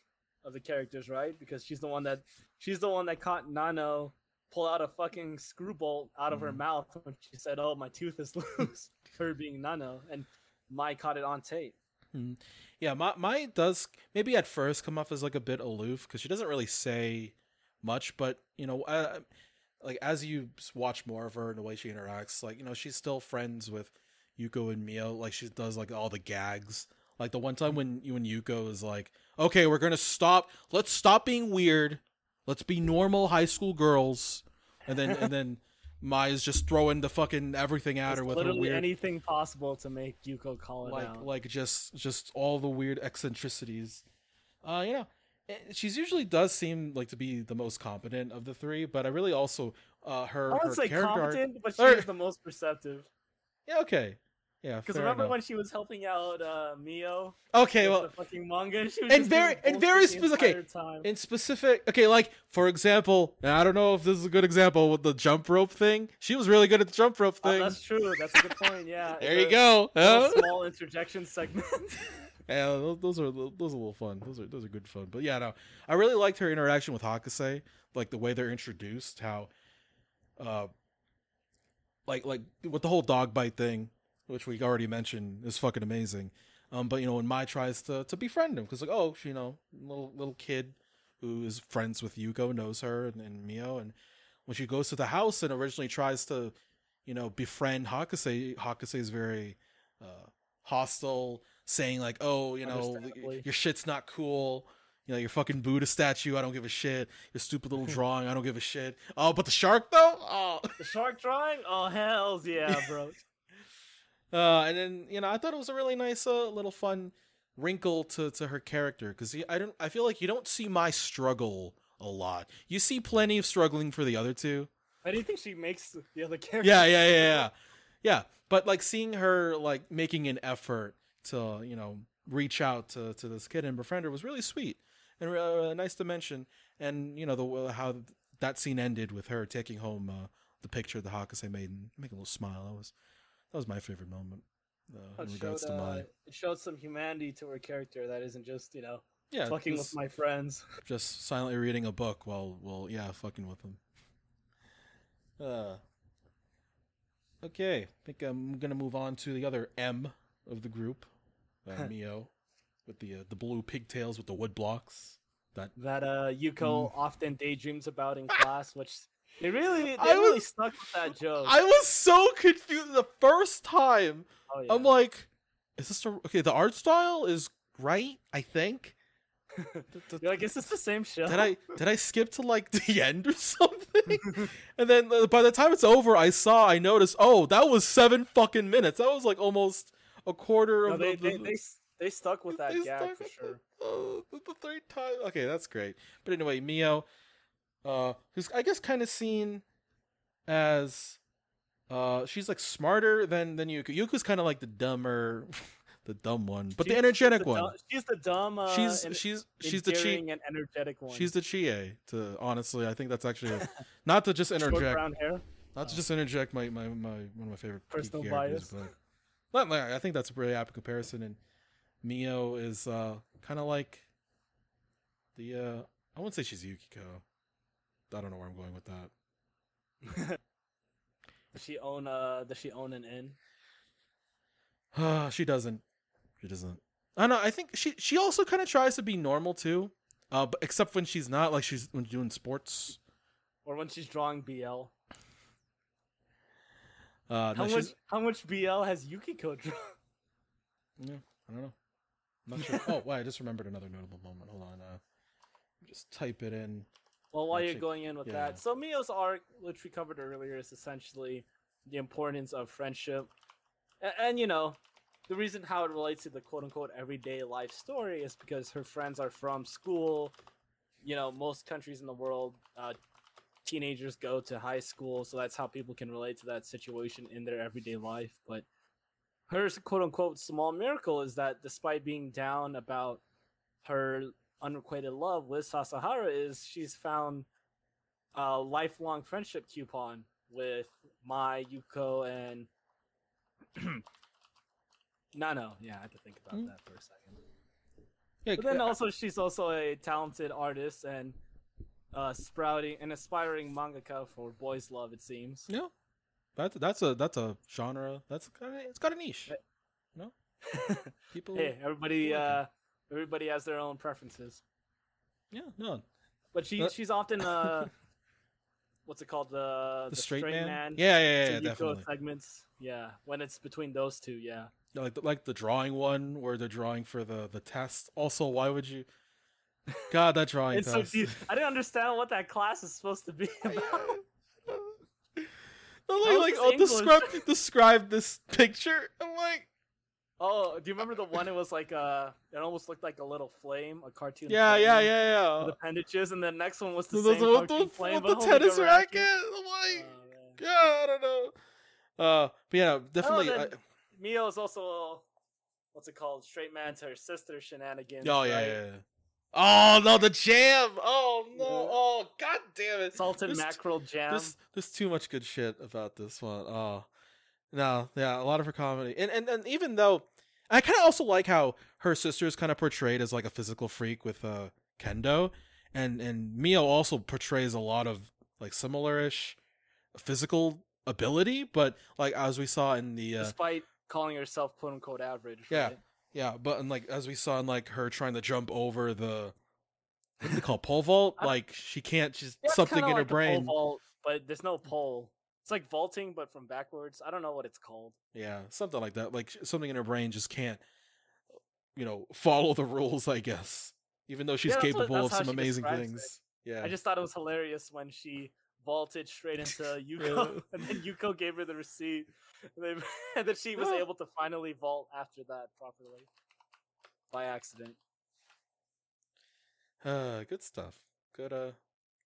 of the characters, right? Because she's the one that she's the one that caught Nano pull out a fucking screw bolt out of her Mhm. mouth when she said, "Oh, my tooth is loose." her being Nano, and Mai caught it on tape. Yeah, Mai Mai does maybe at first come off as like a bit aloof because she doesn't really say much, but you know, uh, like as you watch more of her and the way she interacts, like you know, she's still friends with Yuko and Mio. Like she does like all the gags. Like the one time when you and Yuko is like, "Okay, we're gonna stop. Let's stop being weird. Let's be normal high school girls." And then and then Mai's just throwing the fucking everything at There's her with her literally weird anything possible to make Yuko call it like out. like just just all the weird eccentricities. Uh, you know, she's usually does seem like to be the most competent of the three, but I really also uh her I her would say character competent, but she or- is the most perceptive. Yeah, okay. Yeah, Because remember enough. when she was helping out uh, Mio Okay, well, the fucking manga, and she was and very- and very bullshit the spec- okay, time. in specific, okay, like for example, I don't know if this is a good example with the jump rope thing. She was really good at the jump rope Oh, thing. that's true. That's a good point. Yeah. there you go. Huh? Small interjection segment. Yeah, those, those are those are a little fun. Those are those are good fun. But yeah, no, I really liked her interaction with Hakase, like the way they're introduced, how, uh, like like with the whole dog bite thing, which we already mentioned, is fucking amazing. Um, but you know when Mai tries to to befriend him, because like oh, she, you know, little little kid who is friends with Yuko knows her and, and Mio, and when she goes to the house and originally tries to, you know, befriend Hakase, Hakase is very uh, hostile, saying like, "Oh, you know, your shit's not cool." You know, your fucking Buddha statue, I don't give a shit. Your stupid little drawing, I don't give a shit. Oh, but the shark though? Oh. the shark drawing? Oh hell's yeah, bro. Uh, and then you know, I thought it was a really nice, uh, little fun wrinkle to to her character because I don't, I feel like you don't see Mai struggle a lot. You see plenty of struggling for the other two. I do you think she makes the other character. Yeah, yeah, yeah, yeah, yeah. But like seeing her like making an effort to you know reach out to to this kid and befriend her was really sweet and uh, nice to mention. And you know the how that scene ended with her taking home uh, the picture of the Hakase made and making a little smile. That was that was my favorite moment uh, It in showed, regards to uh, my it showed some humanity to her character that isn't just you know yeah fucking with my friends. just silently reading a book while while yeah fucking with them. Uh. Okay, I think I'm gonna move on to the other M of the group, uh, Mio, with the uh, the blue pigtails with the wood blocks. That that uh Yuko Mm. often daydreams about in class, which they really they I really was- stuck with that joke. I was so confused the first time. oh, yeah. I'm like, is this the okay? The art style is right, I think. You're like, is this the same show? did I did I skip to like the end or something? and then uh, by the time it's over, I saw I noticed. Oh, that was seven fucking minutes. That was like almost a quarter No, of they, the. they, they they stuck with that gag for sure. Oh, the, the third time. Okay, that's great. But anyway, Mio, uh, who's I guess kind of seen as, uh, she's like smarter than than Yuko. Yuko's kind of like the dumber, the dumb one, but She's- the energetic the one. dumb- she's the dumb. Uh, she's and she's she's the Chie. and energetic one. She's the chie. To honestly, I think that's actually a, not to just short interject, brown hair. not to just interject my my, my one of my favorite Personal characters, bias. but I think that's a pretty apt comparison. And Mio is uh, kind of like the uh, I wouldn't say she's Yukiko. I don't know where I'm going with that. Does she own uh does she own an inn? Uh, she doesn't. She doesn't. I don't know. I think she she also kind of tries to be normal too. Uh, but except when she's not, like she's when she's doing sports. Or when she's drawing BL? Uh, How no, much how much BL has Yukiko drawn? Yeah, I don't know. I'm not sure. oh, wait, I just remembered another notable moment. Hold on. Uh, just type it in. Well, while you're going in with yeah. that, so Mio's arc, which we covered earlier, is essentially the importance of friendship, and, and you know, the reason how it relates to the quote unquote everyday life story is because her friends are from school. You know, most countries in the world, uh, teenagers go to high school, so that's how people can relate to that situation in their everyday life. But her quote unquote small miracle is that despite being down about her unrequited love with Sasahara is she's found a lifelong friendship coupon with Mai, Yuko, and Nano. Yeah, I had to think about Mm. that for a second. Yeah, But then also she's also a talented artist and uh, sprouting an aspiring mangaka for boys' love. It seems. yeah. That's that's a that's a genre. That's it's got a niche. You know, people. hey, everybody, like uh, everybody has their own preferences. Yeah, no, But she Uh, she's often uh, what's it called the the, straight, man. man. Yeah, yeah, yeah, definitely. segments. Yeah, when it's between those two, yeah. Yeah, like the, like the drawing one where they're drawing for the the test. Also, why would you? God, that drawing It's so deep. I didn't understand what that class is supposed to be about. No, How like, like oh, English? describe describe this picture. I'm like, Oh, do you remember the one? It was like a, it almost looked like a little flame, a cartoon. yeah, flame yeah, yeah, With yeah. appendages, and the next one was the So same those- with cartoon the, flame, with the tennis racket. I'm Oh, like, man. yeah, I don't know. Uh, but yeah, definitely. then- I, Mio is also what's it called? Straight man to her sister shenanigans. Oh yeah, right? yeah, yeah. Oh no, the jam! Oh no! Oh god damn it! Salted There's t- mackerel jam. There's there's too much good shit about this one. Oh no, yeah, a lot of her comedy, and and, and even though I kind of also like how her sister is kind of portrayed as like a physical freak with uh kendo, and and Mio also portrays a lot of like similar-ish physical ability, but like as we saw in the uh, Despite calling herself quote unquote average. Yeah. right? Yeah, but and like as we saw in like her trying to jump over the what do they call pole vault? Uh, like she can't. She's Yeah, something in her like pole brain. vault, but there's no pole. It's like vaulting, but from backwards. I don't know what it's called. Yeah, something like that. Like something in her brain just can't, you know, follow the rules. I guess, even though she's Yeah, that's what- capable of some amazing describes it. things. Yeah, I just thought it was hilarious when she vaulted straight into Yuko, and then Yuko gave her the receipt, and then, and then she was able to finally vault after that properly by accident. uh, good stuff. Good uh,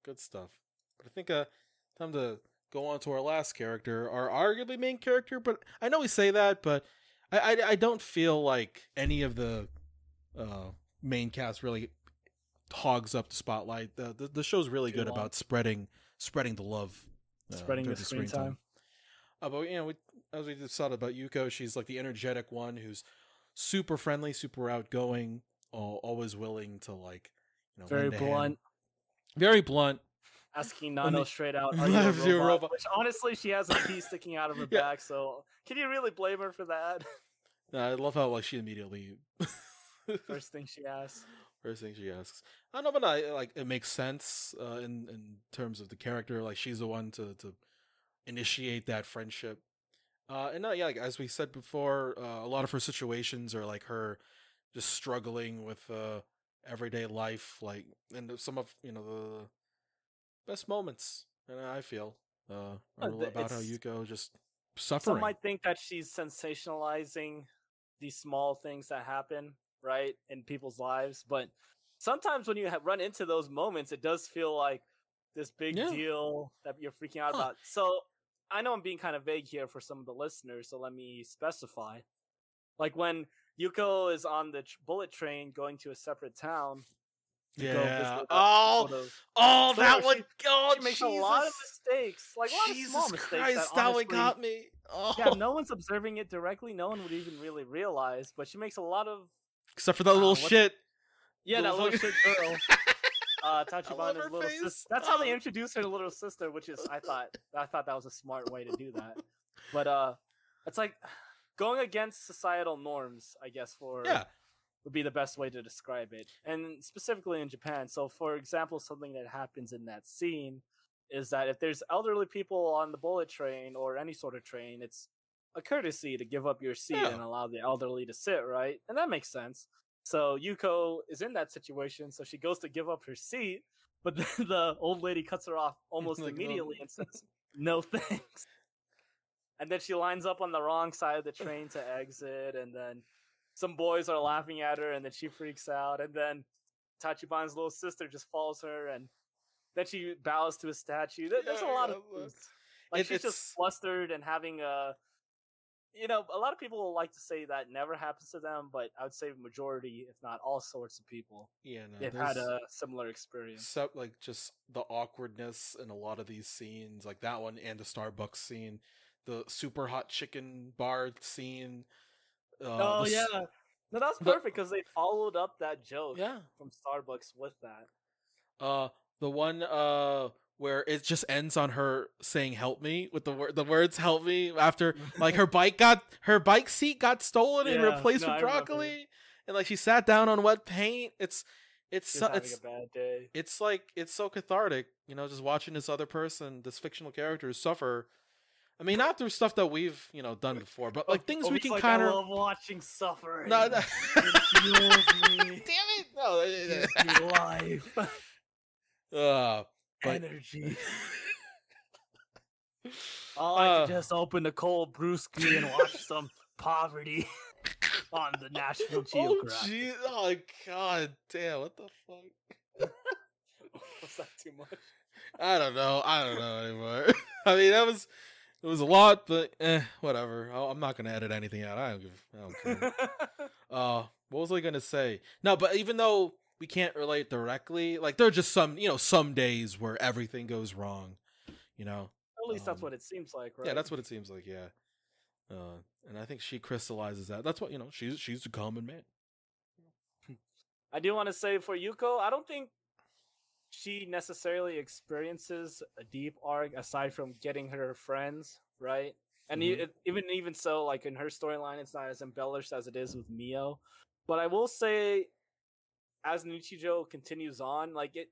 good stuff. But I think uh, time to go on to our last character, our arguably main character. But I know we say that, but I I, I don't feel like any of the uh main cast really hogs up the spotlight. The the, the show's really Too good long. about spreading spreading the love, uh, Spreading the screen time. Uh, but you know, we, as we just thought about Yuko, she's like the energetic one who's super friendly, super outgoing, al- always willing to like, you know, Very lend hand. blunt, very blunt. asking When Nano the- straight out, "Are you a Are you a robot?" robot? Which honestly, she has a piece sticking out of her Yeah. back. So can you really blame her for that? I love how like she immediately First thing she asks. first thing she asks. I don't know, but I like it makes sense uh, in in terms of the character. Like she's the one to to initiate that friendship. Uh, and no, yeah, like, as we said before, uh, a lot of her situations are like her just struggling with uh, everyday life, like and some of you know the best moments. And I feel uh, Uh, about how Yuko just Some suffering. might think that she's sensationalizing these small things that happen, right, in people's lives. But sometimes when you run into those moments, it does feel like this big Yeah. deal that you're freaking out Huh. about. So I know I'm being kind of vague here for some of the listeners, so let me specify. Like when Yuko is on the tr- bullet train going to a separate town. to Yeah. Oh, oh, So that she- one. Oh, she makes a lot of mistakes, like a lot of Jesus small mistakes. Christ, that, that one got me. Oh. yeah, no one's observing it directly. No one would even really realize, but she makes a lot of Except for that Ah, little what- shit. yeah, that Little little shit girl. Uh, Tachibana's little face. sister. That's how they Oh. introduce her little sister, which is I thought I thought that was a smart way to do that. But uh, it's like going against societal norms, I guess. For Yeah. would be the best way to describe it, and specifically in Japan. So, for example, something that happens in that scene is that if there's elderly people on the bullet train or any sort of train, it's a courtesy to give up your seat Yeah. and allow the elderly to sit, right? And that makes sense. So Yuko is in that situation, so she goes to give up her seat, but then the old lady cuts her off almost Like, no. immediately and says, "No thanks." And then she lines up on the wrong side of the train to exit, and then some boys are laughing at her, and then she freaks out, and then Tachibana's little sister just follows her, and then she bows to a statue. There- There's a lot of Yeah. Like It- she's it's- just flustered and having a you know, a lot of people like to say that never happens to them, but I would say majority, if not all sorts of people, Yeah, no. they've had a similar experience. so, like just the awkwardness in a lot of these scenes, like that one and the Starbucks scene, the super hot chicken bar scene. Uh, oh the yeah, no, that's perfect because they followed up that joke yeah. from Starbucks with that. Uh, the one uh where it just ends on her saying "help me" with the word the words "help me" after like her bike got her bike seat got stolen and replaced no, with broccoli, and like she sat down on wet paint. It's it's so, it's a bad day. it's like it's so cathartic, you know, just watching this other person, this fictional character suffer. I mean, not through stuff that we've you know done before, but like things we can like, kind I of. love watching suffering. No, no. it fuels me. Damn it! No. Me life, uh, but- energy. I like Uh. to just open the cold brewski and watch some poverty on the National oh, Geographic. gee, oh god damn! What the fuck? Was that too much? I don't know. I don't know anymore. I mean, that was it was a lot, but eh, whatever. i am not gonna edit anything out. I don't give. I don't care. uh, what was I gonna say? No, but even though we can't relate directly, like there are just some, you know, some days where everything goes wrong. You know. At least Um, that's what it seems like, right? Yeah, that's what it seems like. Yeah. Uh, and I think she crystallizes that. That's what you know. She's she's a common man. I do want to say for Yuko, I don't think she necessarily experiences a deep arc aside from getting her friends, right? And it- even even so, like in her storyline, it's not as embellished as it is with Mio. But I will say, as Nichijou continues on, like it,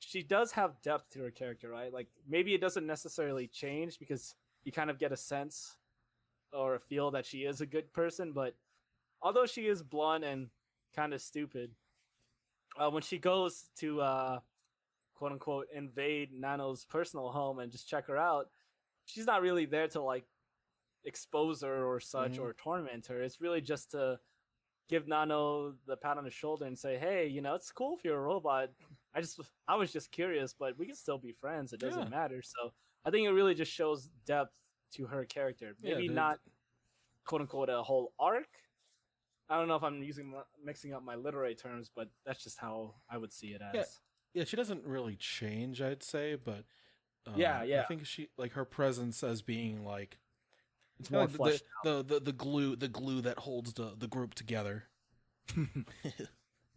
she does have depth to her character, right? Like maybe it doesn't necessarily change because you kind of get a sense or a feel that she is a good person, but although she is blunt and kind of stupid, uh, when she goes to uh, quote unquote invade Nano's personal home and just check her out, she's not really there to like expose her or such Mhm. or torment her. It's really just to give Nano the pat on the shoulder and say, "Hey, you know, it's cool if you're a robot. I just I was just curious, but we can still be friends. It doesn't Yeah. matter." So I think it really just shows depth to her character. Maybe the- not quote unquote a whole arc. I don't know if I'm using mixing up my literary terms, but that's just how I would see it as. Yeah. Yeah, she doesn't really change, I'd say, but um, Yeah, I think she like her presence as being like It's kinda more like the, fleshed the, the the glue the glue that holds the the group together.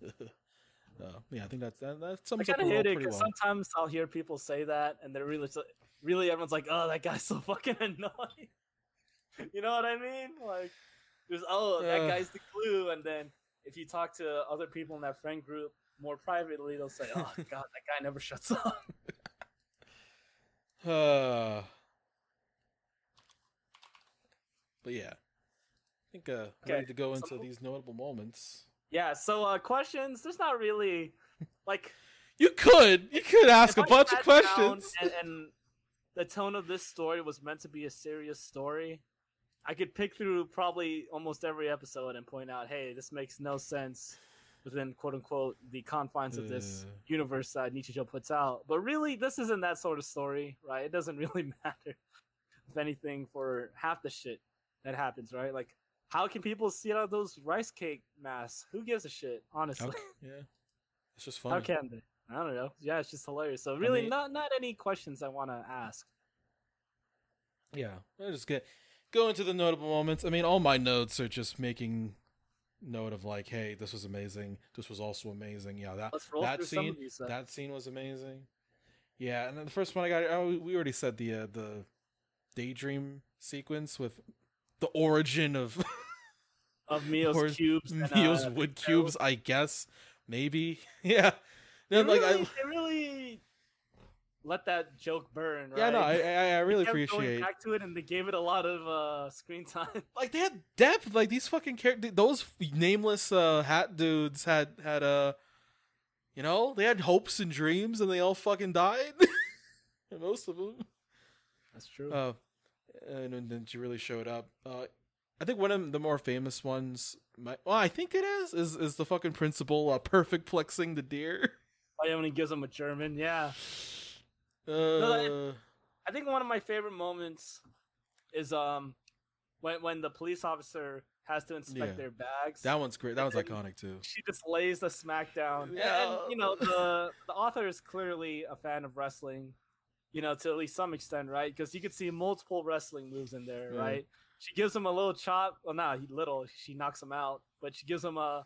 uh, yeah, I think that's that, that I sums up kind of hate it pretty because well. sometimes I'll hear people say that, and they're really, really everyone's like, "Oh, that guy's so fucking annoying." you know what I mean? Like, there's oh, that Uh. guy's the glue, and then if you talk to other people in that friend group more privately, they'll say, "Oh God, that guy never shuts up." Uh, but yeah, I think uh, Okay, ready to go into so- these notable moments. yeah. So uh, questions? There's not really like You could you could ask a I bunch of questions. and, and the tone of this story was meant to be a serious story. I could pick through probably almost every episode and point out, hey, this makes no sense within quote unquote the confines of this Uh. universe that Nichijou puts out. But really, this isn't that sort of story, right? It doesn't really matter, if anything, for half the shit that happens, right? Like, how can people see out of those rice cake masks? Who gives a shit, honestly? How- yeah, it's just How funny. can they? I don't know. Yeah, it's just hilarious. So really, mean- not not any questions I want to ask. Yeah, I'll just get go into the notable moments. I mean, all my notes are just making note of like, hey, this was amazing. This was also amazing. Yeah, that Let's roll that scene these. that scene was amazing. Yeah, and then the first one I got, oh, we already said the uh, the daydream sequence with the origin of of Mio's cubes. and, Mio's uh, wood cubes, I guess. Maybe. Yeah. They like really, I they really let that joke burn. Right? yeah, no, I I, I really They kept going appreciate back to it, and they gave it a lot of uh, screen time. like they had depth. Like these fucking characters, those nameless uh, hat dudes had had uh, you know, they had hopes and dreams, and they all fucking died. Most of them. That's true. Uh, and then- she really showed up. Uh, I think one of the more famous ones, my, well, I think it is, is is the fucking principal uh, perfect flexing the deer. Ione gives him a German. Yeah, Uh, that- I think one of my favorite moments is um when when the police officer has to inspect Yeah. their bags. that one's great. That one's and- iconic too. she just lays the smackdown. And- Yeah. And, you know, the the author is clearly a fan of wrestling, you know, to at least some extent, right? Because you could see multiple wrestling moves in there, Yeah. right? She gives him a little chop. Well, not little. She knocks him out, but she gives him a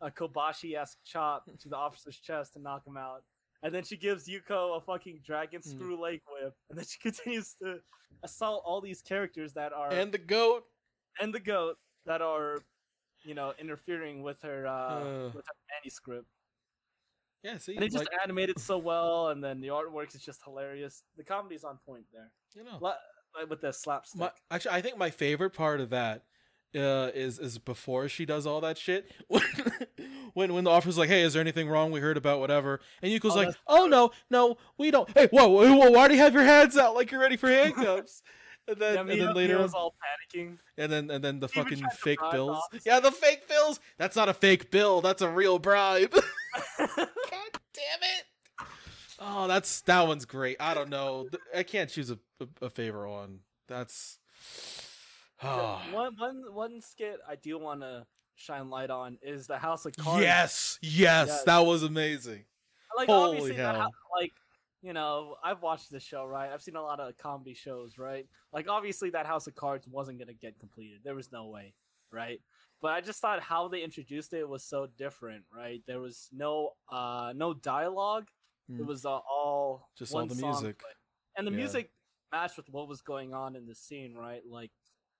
a Kobashi esque chop to the officer's chest to knock him out. And then she gives Yuko a fucking dragon Hmm. screw leg whip, and then she continues to assault all these characters that are And the goat. and the goat that are, you know, interfering with her uh, Uh. with her manuscript. Yeah, see, it's just like, animated so well, and then the artwork is just hilarious. The comedy's on point there, you know, like with the slapstick. my, actually, I think my favorite part of that uh, is is before she does all that shit. when when the officer's like, "Hey, is there anything wrong? We heard about whatever," and Yuko's Oh, like, "Oh no, no, we don't." Hey, whoa, whoa, whoa, why do you have your hands out like you're ready for handcuffs? And then, yeah, and then later, Mio's all panicking. and then and then the He fucking fake bills. officer. Yeah, the fake bills. That's not a fake bill. That's a real bribe. God damn it! Oh, that's that one's great. I don't know. I can't choose a, a, a favorite one. That's Yeah, ah. one one one skit I do want to shine light on is the House of Cards. yes, yes, Yes. that was amazing. like Holy obviously that hell. hou- like you know I've watched the show right. I've seen a lot of comedy shows right. Like obviously that House of Cards wasn't gonna get completed. There was no way right. But I just thought how they introduced it was so different right. There was no uh no dialogue. It Hmm. was uh, all Just all the music. and the Yeah. music matched with what was going on in the scene right. Like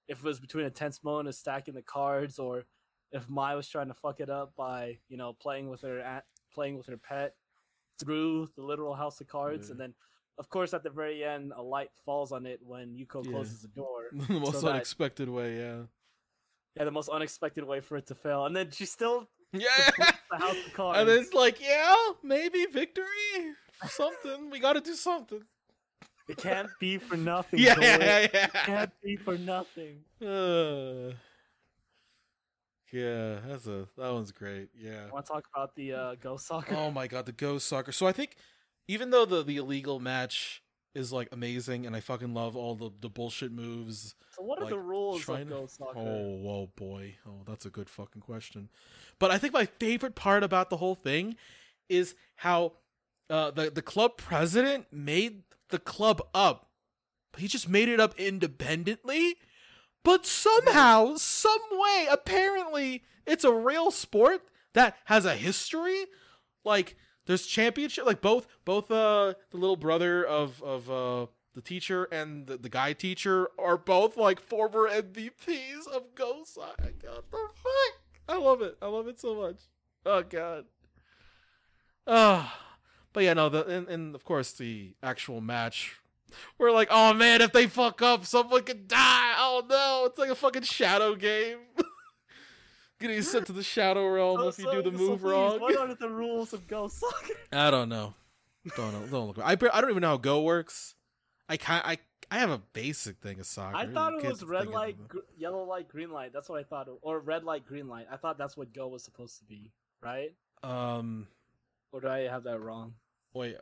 if it was between a tense moment of stacking the cards or if Mai was trying to fuck it up by you know playing with her at, playing with her pet through the literal house of cards, Yeah. and then of course at the very end a light falls on it when Yuko Yeah. closes the door. the most that- unexpected way, yeah. Yeah, the most unexpected way for it to fail, and then she still Yeah. the house of cards. and then it's like, yeah, maybe victory. Something. We gotta do something. it can't be for nothing. Yeah, Joey. yeah, It can't be for nothing. Uh, yeah, that's a that one's great. Yeah. I Want to talk about the uh, ghost soccer? Oh my god, the ghost soccer. So I think even though the the illegal match is like amazing and I fucking love all the the bullshit moves. so what are like, the rules of ghost soccer? Oh, whoa, boy. Oh, that's a good fucking question. But I think my favorite part about the whole thing is how uh, the the club president made the club up. He just made it up independently, but somehow, some way, apparently, it's a real sport that has a history. Like there's championship, like both both uh the little brother of of uh the teacher and the, the guy teacher are both like former MVPs of Ghost. I got the fuck. I love it. I love it so much. Oh god. Ah, but yeah, no. The and, and of course the actual match. We're like, oh man, if they fuck up, someone could die. Oh no, it's like a fucking shadow game. Getting sent to the shadow realm So- if you so- do the so move please, wrong. What are the rules of ghost soccer? I don't know. Don't know. Don't look. I I don't even know how Go works. I can I I have a basic thing of soccer. I thought it was red think light, gr- yellow light, green light. That's what I thought, or red light, green light. I thought that's what Go was supposed to be, right? Um. Or do I have that wrong? Wait.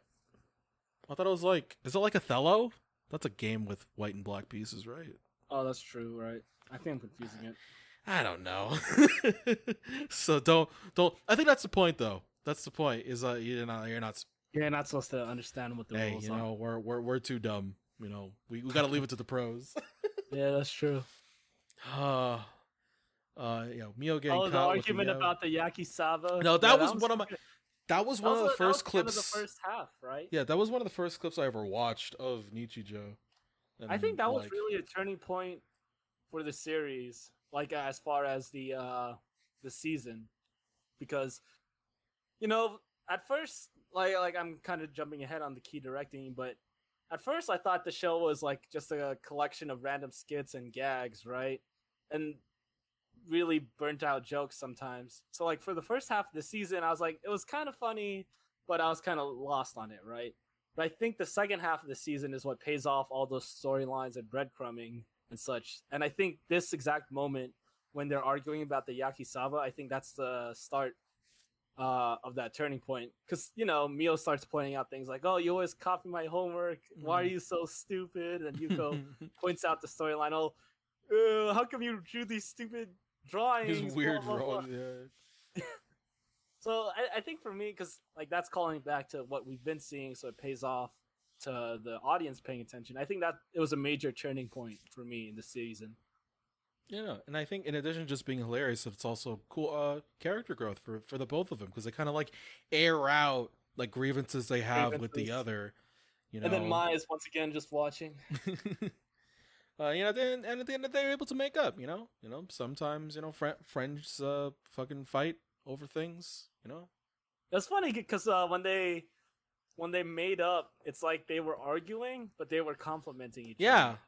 I thought it was like. Is it like Othello? That's a game with white and black pieces, right? Oh, that's true, right? I think I'm confusing it. I don't know. so don't don't. I think that's the point, though. That's the point. Is uh you're not you're not. You're not supposed to understand what the hey, rules you are. know we're we're we're too dumb. You know we we got to leave it to the pros. Yeah, that's true. uh, uh, you know Mio getting Oh, the argument Mio. about the Yakisawa. No, that Yeah, was one of my- That was That one was of the that was first kind of clips. the first half, right? Yeah, that was one of the first clips I ever watched of Nichijou. I think And, that was really a turning point for the series, like as far as the uh the season, because you know at first, like like I'm kind of jumping ahead on the key directing, but at first I thought the show was like just a collection of random skits and gags, right? And really burnt out jokes sometimes. So like for the first half of the season, I was like it was kind of funny, but I was kind of lost on it, right? But I think the second half of the season is what pays off all those storylines and breadcrumbing and such. And I think this exact moment when they're arguing about the Yakisawa, I think that's the start uh, of that turning point. Because, you know, Mio starts pointing out things like, oh, you always copy my homework. Why are Mhm. you so stupid? And Yuko points out the storyline, oh, uh, how come you drew these stupid drawings? his weird blah, blah." role. Yeah. So I, I think for me, because like that's calling back to what we've been seeing, so it pays off to the audience paying attention. I think that it was a major turning point for me in the season. Yeah, and I think in addition to just being hilarious, it's also cool uh, character growth for for the both of them because they kind of like air out like grievances they have with the other. You know, And then Mai is once again just watching. uh, you know, then and at the end of the day, they're able to make up. You know, you know, sometimes you know fr- friends uh, fucking fight over things. You know, It's funny because uh, when they when they made up, it's like they were arguing, but they were complimenting each yeah, other,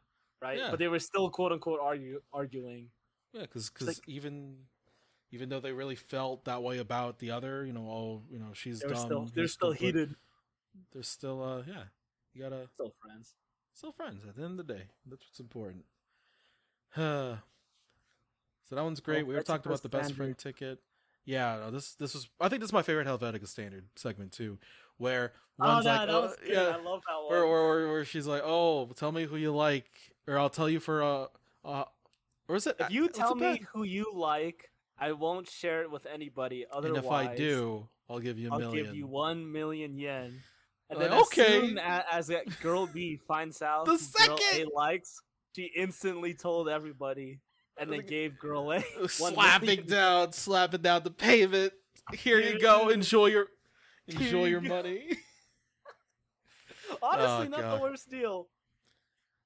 right? yeah. But they were still quote unquote argue, arguing. yeah, because like- even even though they really felt that way about the other, you know, oh, you know, she's They dumb. still they're still stupid, heated, They're still, uh, yeah, you gotta still friends. still friends at the end of the day. That's what's important. so that one's great. Oh, we were talking about the best standard. friend ticket. Yeah, no, this this was. I think this is my favorite Helvetica standard segment too, where Oh, one's like, that oh, was yeah, I love that one. or, or, or where she's like, oh, tell me who you like or I'll tell you for a, uh or is it? If you uh, what's tell me bet? who you like, I won't share it with anybody. and Otherwise, if I do, I'll give you a I'll million. give you one million yen. And Like, then uh, as okay. as, that girl B finds out The second girl A likes, she instantly told everybody, and then gave girl A one slapping million. down, slapping down the pavement. Here you go. Enjoy your, enjoy your money. Honestly, Oh, not God. the worst deal.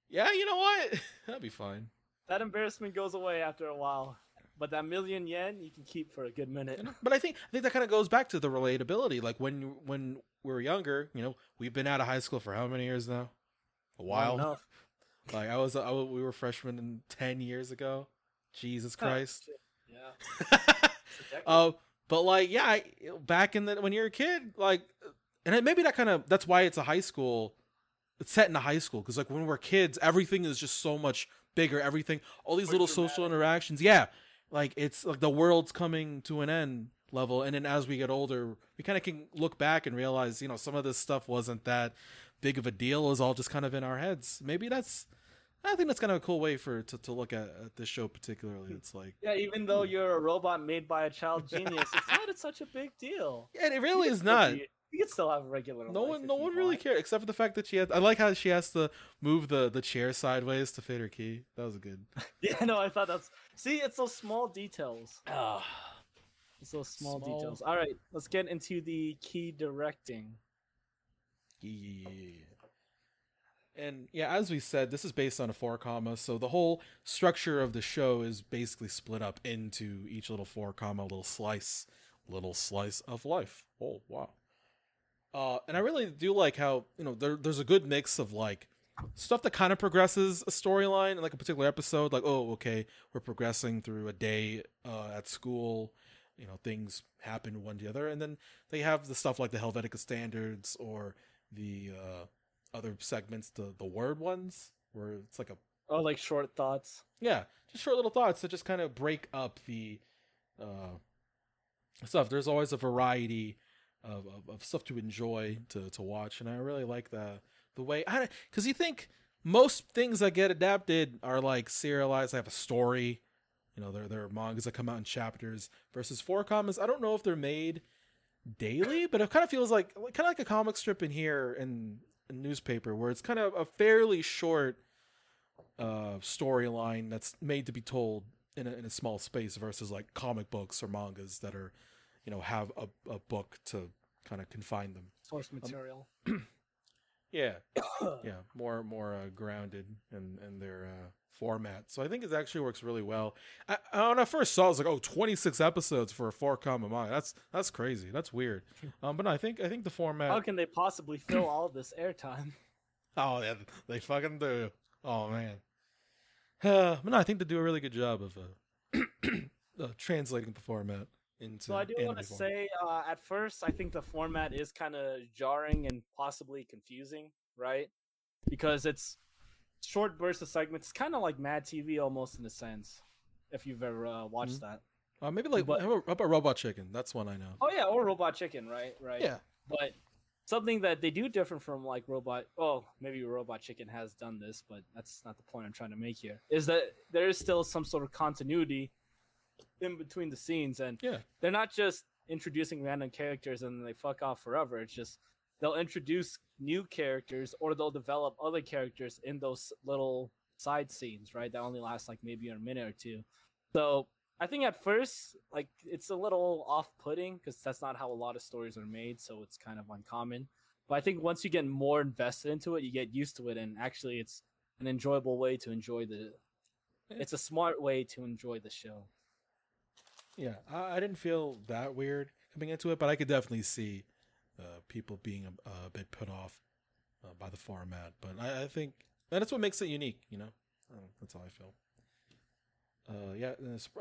yeah, you know what? That'd be fine. That embarrassment goes away after a while, but that million yen you can keep for a good minute. But I think I think that kind of goes back to the relatability. Like when when we were younger, you know, we've been out of high school for how many years now? A while. enough. Like I was, I was, we were freshmen in ten years ago. Jesus Christ. Yeah. It's a decade. uh, but like, yeah, I, back in the when you're a kid, like, and it, maybe that kind of that's why it's a high school. It's set in a high school because like when we're kids, everything is just so much bigger. Everything, all these little social interactions. Yeah, like it's like the world's coming to an end level. And then as we get older, we kind of can look back and realize, you know, some of this stuff wasn't that big of a deal. It was all just kind of in our heads. Maybe that's. I think that's kind of a cool way for to, to look at, at this show particularly. It's like yeah, even though hmm. you're a robot made by a child genius, it's not such a big deal. yeah, it really is not. be- You can still have a regular. No life one, no you one really want. cared except for the fact that she has. I like how she has to move the the chair sideways to fit her key. That was good. Yeah, no, I thought that's. See, it's those small details. It's those small, Small- details. All right, let's get into the key directing. Yeah. And yeah, as we said, this is based on a four-koma, so the whole structure of the show is basically split up into each little four-koma little slice, little slice of life. Oh wow. Uh, and I really do like how you know there, there's a good mix of like stuff that kind of progresses a storyline in like a particular episode. Like, oh, okay, we're progressing through a day uh, at school. You know, things happen one to the other, and then they have the stuff like the Helvetica standards or the uh, other segments, the the word ones, where it's like a Oh, like short thoughts. yeah, just short little thoughts that just kind of break up the uh, stuff. There's always a variety of, of, of stuff to enjoy to, to watch, and I really like the the way I because you think most things that get adapted are like serialized, I have a story. You know, there there are mangas that come out in chapters versus four-komas. I don't know if they're made daily, but it kind of feels like kind of like a comic strip in here in a newspaper where it's kind of a fairly short uh storyline that's made to be told in a, in a small space versus like comic books or mangas that are you know have a, a book to kind of confine them Source material. yeah. Yeah more more uh, grounded in in their uh format. So i think it actually works really well. I, I- when i first saw it, I was like oh 26 episodes for a four-koma manga that's that's crazy. That's weird. Um but no, i think i think the format How can they possibly fill all this airtime? Oh yeah, they fucking do. Oh man. Uh, but no, I think they do a really good job of uh, uh, translating the format into. So I do want to say, uh, at first, I think the format is kind of jarring and possibly confusing, right? Because it's short bursts of segments. It's kind of like Mad TV almost in a sense, if you've ever uh, watched Mhm. that. uh, maybe like but- how about, how about Robot Chicken? That's one I know. Oh yeah, or Robot Chicken, right? Right. Yeah, But something that they do different from like Robot. Oh, maybe Robot Chicken has done this, but that's not the point I'm trying to make here. Is that there is still some sort of continuity in between the scenes, and yeah, they're not just introducing random characters and they fuck off forever. It's just they'll introduce new characters or they'll develop other characters in those little side scenes, right? That only last like maybe a minute or two. So I think at first, like it's a little off-putting because that's not how a lot of stories are made, so it's kind of uncommon. But I think once you get more invested into it, you get used to it, and actually, it's an enjoyable way to enjoy the. It's a smart way to enjoy the show. Yeah. I, I didn't feel that weird coming into it, but I could definitely see uh, people being a, a bit put off uh, by the format. But I, I think and that's what makes it unique. You know, that's how I feel. Uh, yeah,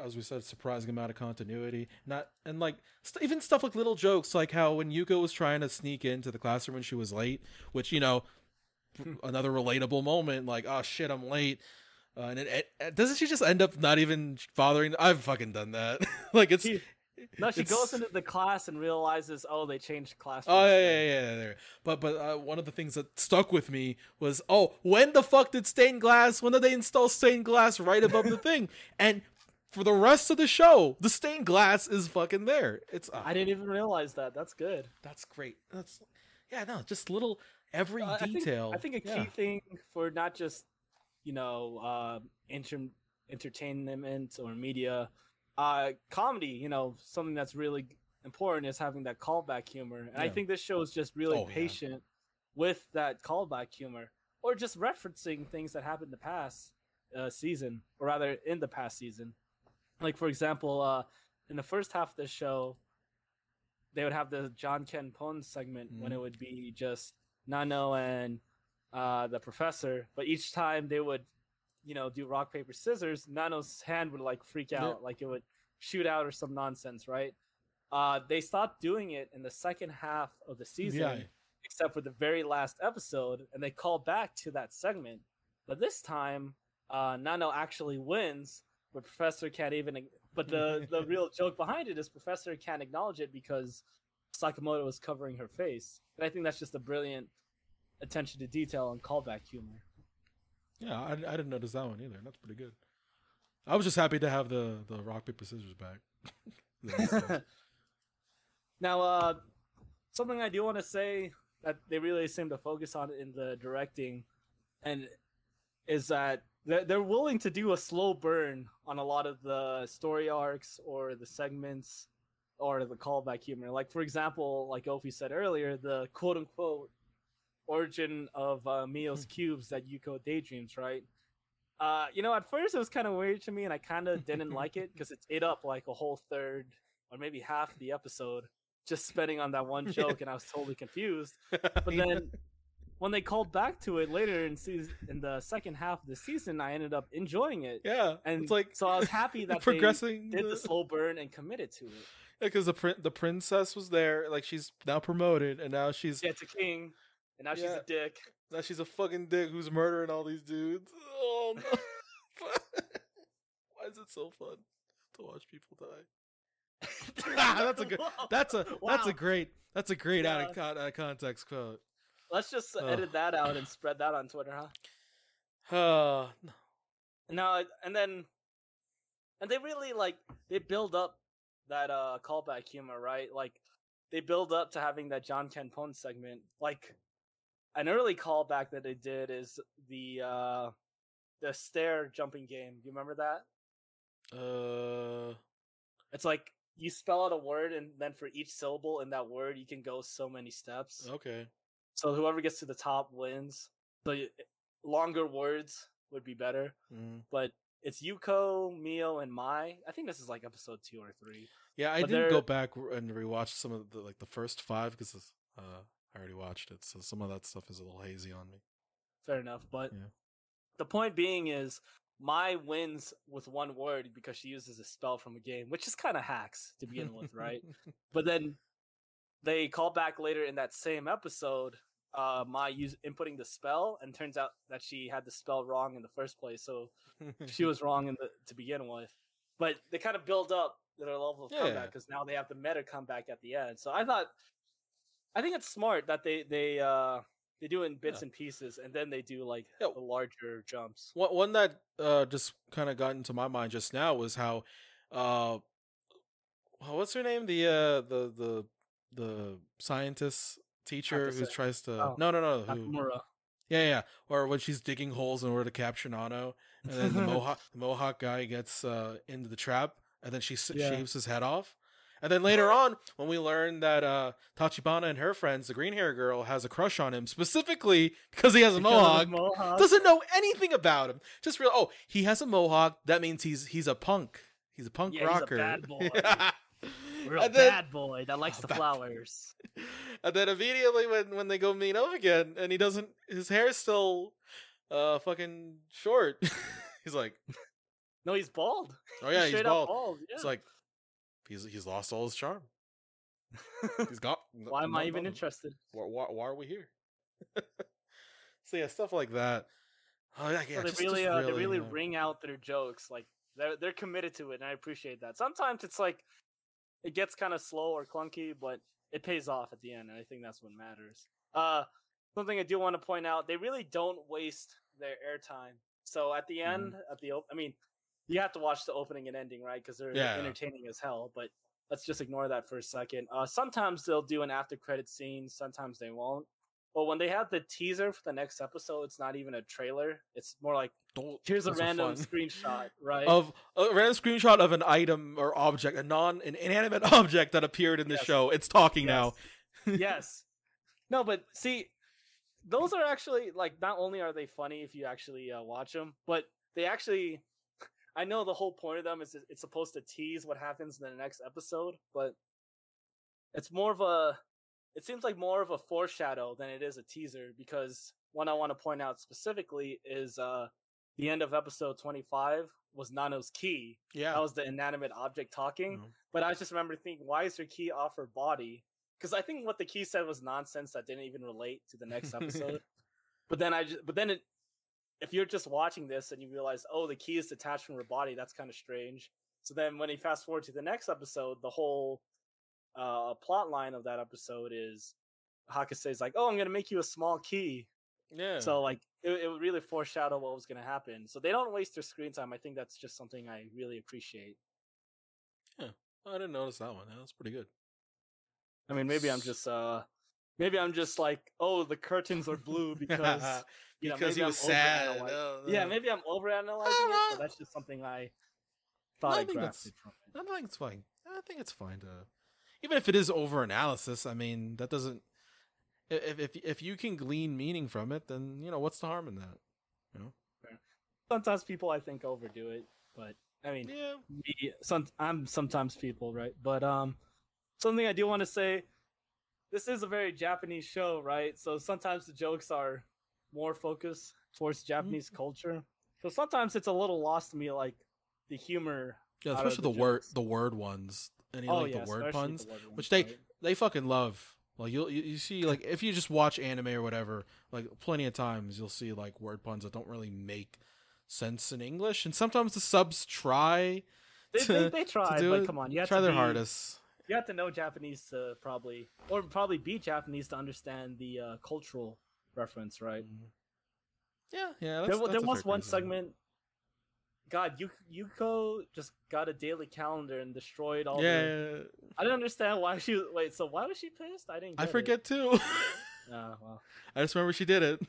as we said, surprising amount of continuity. Not and like st- even stuff like little jokes, like how when Yuko was trying to sneak into the classroom when she was late, which you know, another relatable moment. Like, oh shit, I'm late. Uh, and it, it, doesn't she just end up not even bothering? I've fucking done that. like it's He- No, she It's- goes into the class and realizes, oh, they changed class. Oh yeah, yeah, yeah, yeah. But but uh, one of the things that stuck with me was, oh, when the fuck did stained glass? When did they install stained glass right above the thing? And for the rest of the show, the stained glass is fucking there. It's uh, I didn't even realize that. That's good. that's great. That's yeah, no, just little every Uh, I think- detail. I think, a key yeah. thing for not just you know uh, inter- entertainment or media, uh, comedy. You know, something that's really important is having that callback humor, and I think this show is just really Oh, yeah. patient with that callback humor, or just referencing things that happened in the past uh, season, or rather in the past season. Like for example, uh, in the first half of the show, they would have the Jan Ken Pon segment when Mm-hmm. it would be just Nano and uh, the professor, but each time they would, you know, do rock paper scissors, Nano's hand would like freak Yeah. out, like it would shoot out or some nonsense, right? Uh, they stopped doing it in the second half of the season, Yeah. except for the very last episode, and they call back to that segment. But this time, uh, Nano actually wins, but Professor can't even. But the the real joke behind it is Professor can't acknowledge it because Sakamoto was covering her face, and I think that's just a brilliant attention to detail and callback humor. Yeah, I, I didn't notice that one either. That's pretty good. I was just happy to have the the rock paper scissors back. Now, uh, something I do want to say that they really seem to focus on in the directing, and is that they're, they're willing to do a slow burn on a lot of the story arcs or the segments or the callback humor. Like for example, like Ophi said earlier, the quote unquote origin of uh, Mio's cubes that Yuko daydreams, right? Uh, you know, at first it was kind of weird to me, and I kind of didn't like it because it's ate up like a whole third or maybe half the episode just spending on that one joke, and I was totally confused. But then when they called back to it later in season in the second half of the season, I ended up enjoying it. yeah, And it's like so I was happy that progressing. they did the slow burn and committed to it. because the prin- the princess was there, like she's now promoted, and now she's Yeah, to King, and now she's Yeah. a dick. now she's a fucking dick who's murdering all these dudes. Oh no! Why is it so fun to watch people die? that's a good. That's a that's a great that's a great out Yeah. of con- out of context quote. Let's just Ugh. edit that out and spread that on Twitter, huh? Uh, No, and then, and they really like they build up that uh callback humor, right? Like they build up to having that Jan Ken segment. Like an early callback that they did is the uh the stair jumping game. You remember that? uh, It's like you spell out a word, and then for each syllable in that word, you can go so many steps. okay. So whoever gets to the top wins. So y- longer words would be better. Mm. but it's Yuko, Mio, and Mai. I think this is like episode two or three. Yeah, I But didn't go back and rewatch some of the like the first five because uh, I already watched it, so some of that stuff is a little hazy on me. Fair enough, but Yeah. the point being is Mai wins with one word because she uses a spell from a game, which is kind of hacks to begin with, right? But then they call back later in that same episode. Uh, Mai use inputting the spell, and turns out that she had the spell wrong in the first place. So she was wrong in the to begin with. But they kind of build up their level of Yeah. comeback because now they have the meta comeback at the end. So I thought, I think it's smart that they they uh they do it in bits Yeah. and pieces, and then they do like Yeah. the larger jumps. One one that uh just kind of got into my mind just now was how uh what's her name the uh the the the scientist teacher who tries to Oh, no no no who, Nakamura. yeah yeah or when she's digging holes in order to capture Nano and then the mohawk the mohawk guy gets uh into the trap and then she Yeah. shaves his head off and then later on when we learn that uh Tachibana and her friends the green hair girl has a crush on him specifically because he has a mohawk mohawk. doesn't know anything about him. Just real. Oh, he has a mohawk. That means he's he's a punk. He's a punk Yeah, he's a rocker. bad boy. Yeah. Real and then, bad boy that likes Oh, the flowers. and then immediately when when they go meet up again, and he doesn't, his hair's still uh fucking short. he's like, No, he's bald. oh yeah, he's straight up bald. Yeah. It's like he's he's lost all his charm. He's got. Why am I even interested? Why, why, why are we here? so yeah, stuff like that. Oh yeah, yeah So they just- really, just uh, they really uh, ring out their jokes. Like they're they're committed to it, and I appreciate that. Sometimes it's like it gets kind of slow or clunky, but it pays off at the end, and I think that's what matters. Uh, something I do want to point out: they really don't waste their airtime. So at the end, Mm-hmm. at the I mean, you have to watch the opening and ending, right? Because they're Yeah. entertaining as hell. But let's just ignore that for a second. Uh, sometimes they'll do an after credit scene, sometimes they won't. But when they have the teaser for the next episode, it's not even a trailer. It's more like Don't- here's a random screenshot, right? of a random screenshot of an item or object, a non an inanimate object that appeared in the Yes. show. It's talking now. Yes. yes. No, but see, those are actually like not only are they funny if you actually uh, watch them, but they actually. I know the whole point of them is it's supposed to tease what happens in the next episode, but it's more of a. It seems like more of a foreshadow than it is a teaser because one I want to point out specifically is uh the end of episode twenty five was Nano's key. Yeah. That was the inanimate object talking. Mhm. But I just remember thinking, why is her key off her body? Because I think what the key said was nonsense that didn't even relate to the next episode. but then I just, but then it, if you're just watching this and you realize, oh, the key is detached from her body, that's kind of strange. So then when you fast forward to the next episode, the whole uh, plot line of that episode is Hakase's like, oh, I'm gonna make you a small key. yeah. So like it, it would really foreshadow what was gonna happen. So they don't waste their screen time. I think that's just something I really appreciate. Yeah. I didn't notice that one. That's pretty good. I mean, maybe I'm just uh maybe I'm just like, oh, the curtains are blue because you know, because maybe he I'm was sad. Uh, Yeah, uh, maybe I'm overanalyzing it, but that's just something I thought I I, think that's- from it. I think it's fine. I think it's fine to, even if it is over analysis. I mean, that doesn't. If if if you can glean meaning from it, then you know what's the harm in that. You know. Sometimes people I think overdo it, but I mean, Yeah. me, some I'm sometimes people, right? But um, something I do want to say, this is a very Japanese show, right? So sometimes the jokes are more focused towards Japanese mm-hmm. culture. So sometimes it's a little lost to me, like the humor. Yeah, especially the, the word the word ones. Any oh like yeah, the word puns. the word ones, which they- right? They fucking love. Like you'll you, you see like if you just watch anime or whatever, like plenty of times you'll see like word puns that don't really make sense in English, and sometimes the subs try They, to, they, they do but come on, you have try their be- hardest. You have to know Japanese to probably, or probably be Japanese to understand the uh, cultural reference, right? Mm. Yeah, yeah. there That's, wa- that's there was one segment. God, Yu- Yuko just got a daily calendar and destroyed all. Yeah, the... yeah, yeah. I didn't understand why she. Wait, so why was she pissed? I didn't. I get it. forget too. Uh, well, I just remember she did it.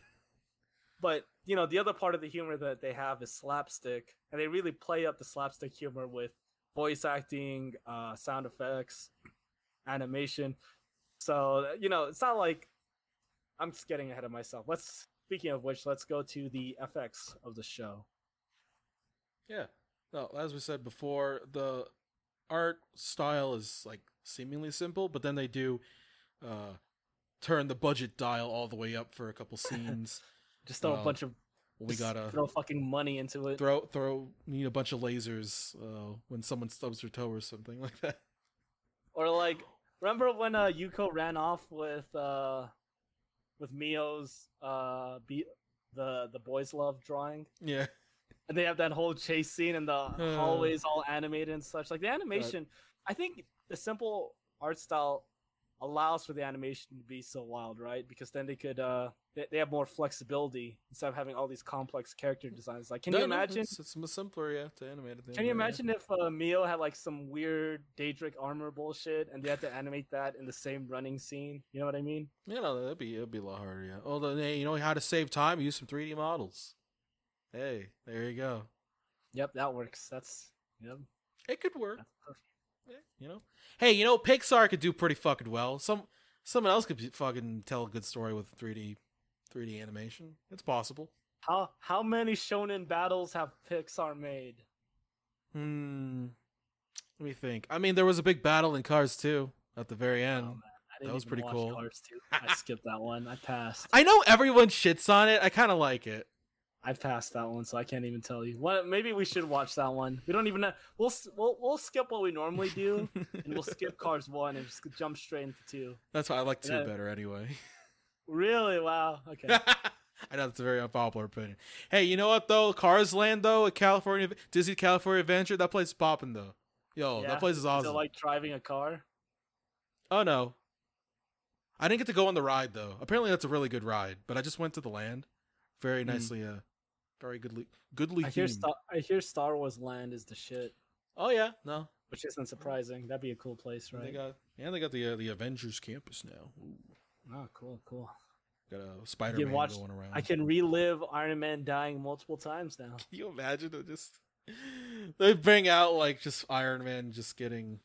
but you know, the other part of the humor that they have is slapstick, and they really play up the slapstick humor with voice acting, uh, sound effects, animation. So you know, it's not like I'm just getting ahead of myself. Let's. Speaking of which, let's go to the FX of the show. Yeah. No, as we said before, the art style is like seemingly simple, but then they do uh turn the budget dial all the way up for a couple scenes. Just throw a bunch of we just gotta throw fucking money into it. throw throw need a bunch of lasers uh when someone stubs their toe or something like that. Or like, remember when uh, Yuko ran off with uh, with Mio's uh, be- the the boys love drawing, Yeah. and they have that whole chase scene and the Uh. hallways all animated and such. Like the animation, I think the simple art style allows for the animation to be so wild, right? Because then they could uh, they, they have more flexibility instead of having all these complex character designs. Like, can No, you imagine? It's, it's simpler, yeah, to animate it. Can you imagine if uh, Mio had like some weird Daedric armor bullshit and they had to animate that in the same running scene? You know what I mean? Yeah, no, that'd be it'd be a lot harder. Yeah. Although, you know how to save time? Use some 3D models. Hey, there you go. Yep, that works. That's yep. It could work. Yeah, you know. Hey, you know, Pixar could do pretty fucking well. Some someone else could be- fucking tell a good story with 3D 3D animation. It's possible. How how many shonen battles have Pixar made? Hmm. Let me think. I mean, there was a big battle in Cars 2 at the very Oh, end. I didn't was pretty cool. Cars 2. I skipped that one. I passed. I know everyone shits on it. I kind of like it. I passed that one, so I can't even tell you. What? Maybe we should watch that one. We don't even. Know, we'll we'll we'll skip what we normally do, and we'll skip Cars one and just jump straight into two. That's why I like 2 Yeah. better anyway. Really? Wow. Okay. I know that's a very unpopular opinion. Hey, you know what though? Cars Land though, at California Disney California Adventure, that place is popping though. Yo, Yeah? that place is Is awesome. it like driving a car? oh no, I didn't get to go on the ride though. Apparently, that's a really good ride. But I just went to the land. Very Mm. nicely, uh, very goodly, goodly I hear. Star I hear Star Wars Land is the shit, Oh yeah, no, which isn't surprising. That'd be a cool place, they right? got yeah, they got the uh, the Avengers campus now. Ooh, Oh, cool, cool. got a Spider Man going around. I can relive Iron Man dying multiple times now. Can you imagine it just they bring out like just Iron Man just getting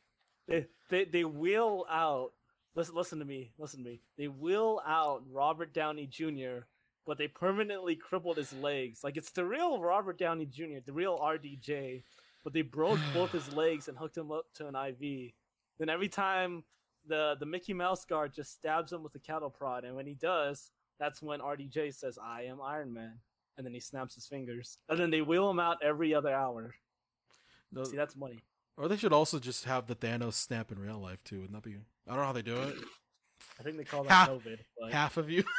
They they they wheel out. Listen, listen to me. Listen to me. They wheel out Robert Downey Jr., but they permanently crippled his legs. Like it's the real Robert Downey Jr., the real RDJ, but they broke both his legs and hooked him up to an IV. Then every time the the Mickey Mouse guard just stabs him with a cattle prod, and when he does, that's when RDJ says, "I am Iron Man," and then he snaps his fingers. And then they wheel him out every other hour. no, See, that's money. or they should also just have the Thanos snap in real life too. Wouldn't that be? I don't know how they do it. I think they call that Ha- COVID. But... Half of you.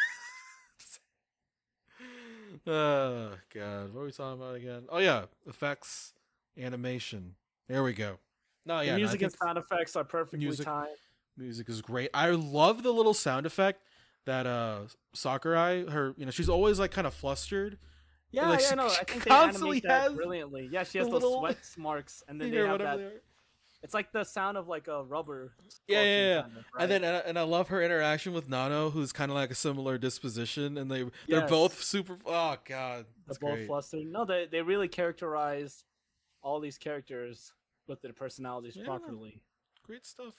oh god, what are we talking about again? Oh yeah, effects, animation. There we go. No, The yeah, no, music and sound effects are perfectly music- timed. Music is great. I love the little sound effect that uh Sakurai, her, you know, she's always like kind of flustered. Yeah, like, yeah, she no, I think they constantly that has brilliantly. Yeah, she has those little- sweat marks, and then they have that. they. It's like the sound of like a rubber. Yeah, yeah, yeah. kind of, And right? then and I, and I love her interaction with Nano, who's kind of like a similar disposition, and they they're Yes. both super. Oh god, the that's both great. flustered. No, they they really characterize all these characters with their personalities Yeah. properly. Great stuff.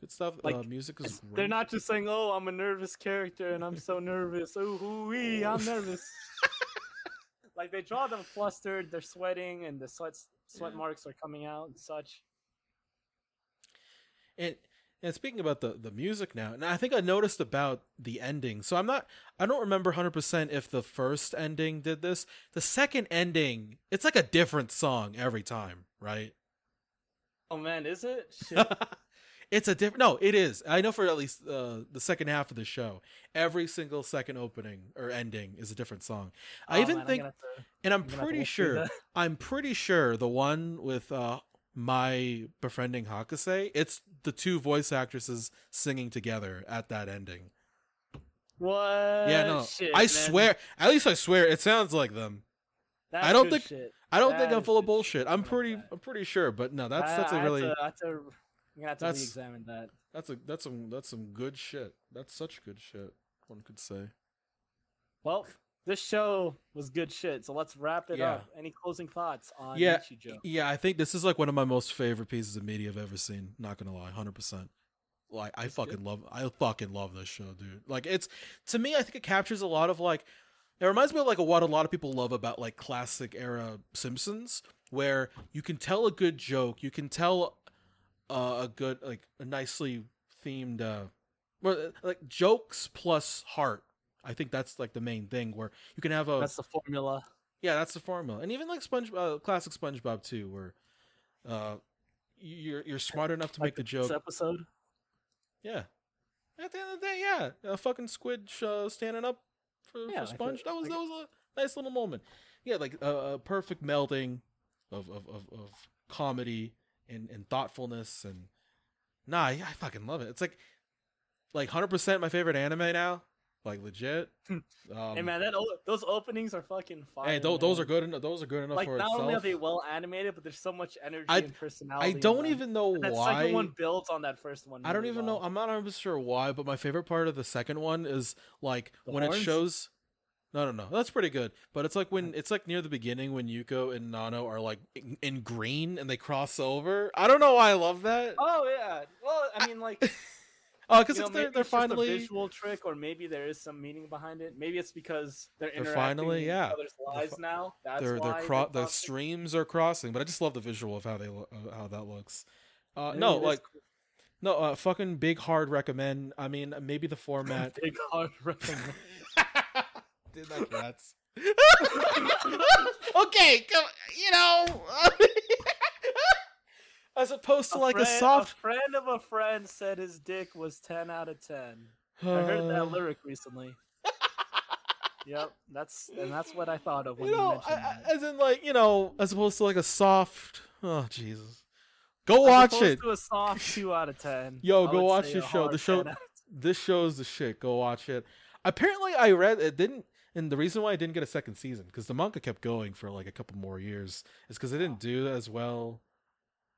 Good stuff. Like, uh, music is great. They're not just saying, "Oh, I'm a nervous character and I'm so nervous." Ooh, wee, I'm nervous. like they draw them flustered, they're sweating, and the sweat sweat Yeah. marks are coming out and such. And and speaking about the the music now, and I think I noticed about the ending. So I'm not I don't remember 100% if the first ending did this. The second ending, it's like a different song every time, right? Oh man, is it? It's a different No, it is. I know for at least uh, the second half of the show, every single second opening or ending is a different song. I Oh, even man, I'm think gonna and I'm I'm to pretty sure. I'm pretty sure the one with uh Mai befriending Hakase, it's the two voice actresses singing together at that ending. What? yeah, no. Shit, I man. swear, at least I swear it sounds like them. That's I don't think- shit. I don't That think I'm full of bullshit. I'm pretty. I'm pretty sure, but no, that's I- that's I a have really to- I have to, I'm gonna have to That's- re-examine that. that's a that's some that's some good shit. That's such good shit. One could say. Well, this show was good shit. So let's wrap it Yeah. up. Any closing thoughts on Yeah, Nichijou? Yeah, I think this is like one of my most favorite pieces of media I've ever seen. Not gonna lie, hundred percent. Like I That's good. fucking love, I fucking love this show, dude. Like it's to me, I think it captures a lot of like. It reminds me of like what a lot of people love about like classic era Simpsons, where you can tell a good joke, you can tell uh, a good like a nicely themed, uh, well, like jokes plus heart. I think that's like the main thing where you can have a That's the formula. yeah, that's the formula, and even like Sponge, uh, classic SpongeBob too, where uh, you're you're smart enough to Like make the joke. episode. Yeah, at the end of the day, yeah, a fucking squid uh, standing up for, Yeah, for Sponge. That was that was a nice little moment. Yeah, like a, a perfect melding of of, of, of comedy and, and thoughtfulness, and nah, I, I fucking love it. It's like like hundred percent my favorite anime now, like legit. Um, hey man, that o- those openings are fucking fire. hey, those, those are good. Enough, those are good enough Like for not itself. only are they well animated, but there's so much energy I- and personality. I don't even know That why. second one builds on that first one. I don't even know. I'm not even sure why, but my favorite part of the second one is like The when it shows. No, no, no. That's pretty good. But it's like when it's like near the beginning when Yuko and Nano are like in, in green and they cross over. I don't know why I love that. Oh yeah. Well, I mean, like, Oh, because they're, maybe they're it's just a finally visual trick, or maybe there is some meaning behind it. Maybe it's because they're They're finally- in yeah. each other's lives fi- now. That's they're why they're cro- the streams are crossing. But I just love the visual of how they lo- of how that looks. Uh, no, like no, uh, fucking big hard recommend. I mean, maybe the format. big hard recommend. Did that rats. okay, come. You know, as opposed to like a soft. A friend of a friend said his dick was ten out of ten. I heard Uh, that lyric recently. yep, that's and that's what I thought of when you you, know, mentioned I, that. As in like you know, as opposed to like a soft. Oh Jesus, Go As watch it. To a soft two out of ten. Yo, I go watch say this show. The show- 10 out of This show is the shit. Go watch it. Apparently, I read it didn't, and the reason why I didn't get a second season because the manga kept going for like a couple more years is because it didn't do as well,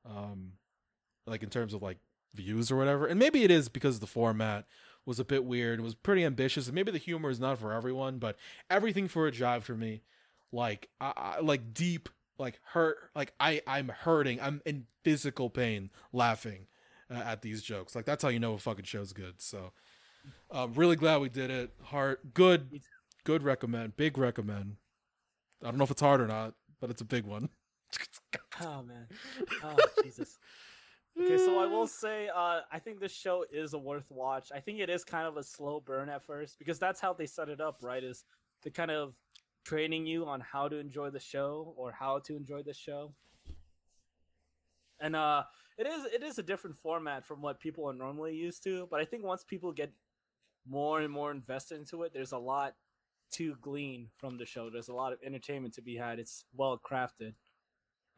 um, like in terms of like views or whatever. And maybe it is because the format was a bit weird. It was pretty ambitious, and maybe the humor is not for everyone. But everything for a jive for me, like I, I like deep, like hurt, like I I'm hurting. I'm in physical pain laughing uh, at these jokes. Like that's how you know a fucking show's good. So, I'm really glad we did it. Heart, good. Good recommend, big recommend. I don't know if it's hard or not, but it's a big one. Oh man. Oh Jesus. Okay, so I will say, uh, I think this show is a worth watch. I think it is kind of a slow burn at first because that's how they set it up, right? Is to kind of training you on how to enjoy the show or how to enjoy the show. And uh, it is it is a different format from what people are normally used to. But I think once people get more and more invested into it, there's a lot to glean from the show. There's a lot of entertainment to be had. It's well crafted,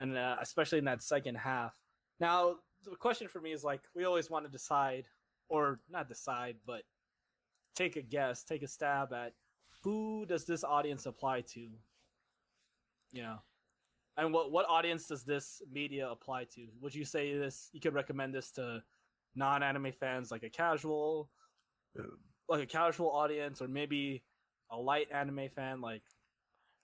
and uh, especially in that second half. Now, the question for me is like, we always want to decide, or not decide, but take a guess, take a stab at who does this audience apply to? You know, and what what audience does this media apply to? Would you say this? You could recommend this to non-anime fans, like a casual, like a casual audience, or maybe a light anime fan, like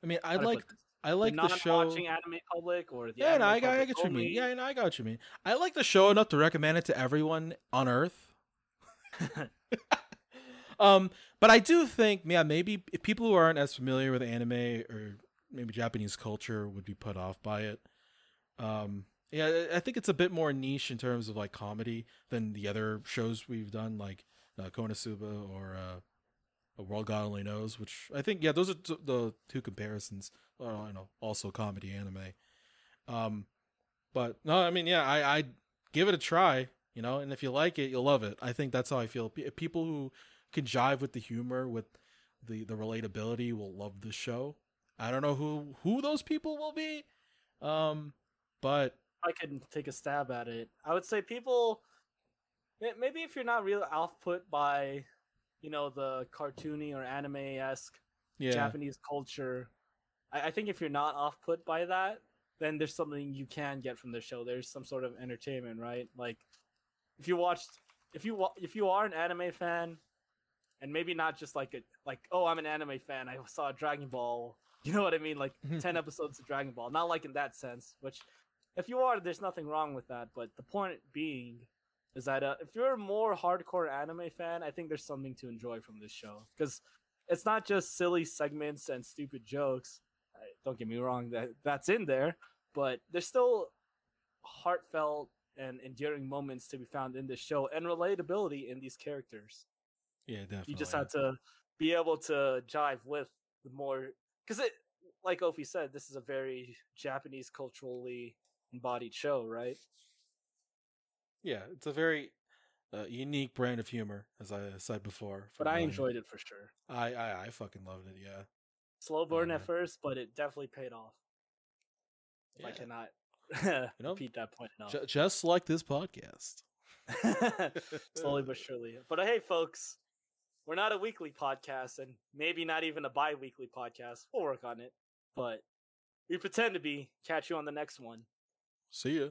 I mean, I how to put like? I like the the show. non-watching anime public, or the Yeah, no, I, got- I get you mean. Yeah, no, I got what you mean. I like the show enough to recommend it to everyone on Earth. um, but I do think, yeah, maybe if people who aren't as familiar with anime or maybe Japanese culture would be put off by it. Um, yeah, I- I think it's a bit more niche in terms of like comedy than the other shows we've done, like uh, Konosuba or uh, A World God Only Knows, which I think, yeah, those are t- the two comparisons. Well, I know, also comedy anime. Um, but no, I mean, yeah, I I give it a try, you know, and if you like it, you'll love it. I think that's how I feel. P- people who can jive with the humor, with the the relatability, will love the show. I don't know who who those people will be, um, but I can take a stab at it. I would say people, maybe if you're not real off put by, you know, the cartoony or anime esque yeah, Japanese culture, I, I think if you're not off put by that, then there's something you can get from the show. There's some sort of entertainment, right? Like if you watched, if you wa- if you are an anime fan, and maybe not just like a like oh I'm an anime fan, I saw Dragon Ball. You know what I mean? Like ten episodes of Dragon Ball. Not like in that sense, which if you are, there's nothing wrong with that. But the point being is that uh, if you're a more hardcore anime fan, I think there's something to enjoy from this show because it's not just silly segments and stupid jokes. Don't get me wrong, that that's in there, but there's still heartfelt and endearing moments to be found in this show and relatability in these characters. yeah, definitely. You just have to be able to jive with the more because it, like Ophi said, this is a very Japanese culturally embodied show, right? Yeah, it's a very uh, unique brand of humor, as I said before. But I enjoyed it for sure. I, I I fucking loved it. Yeah, Slow burn Uh, at first, but it definitely paid off. If I Yeah. cannot know, repeat that point enough. Ju- just like this podcast. Slowly but surely. But uh, hey, folks, we're not a weekly podcast, and maybe not even a bi-weekly podcast. We'll work on it, but we pretend to be. Catch you on the next one. See ya.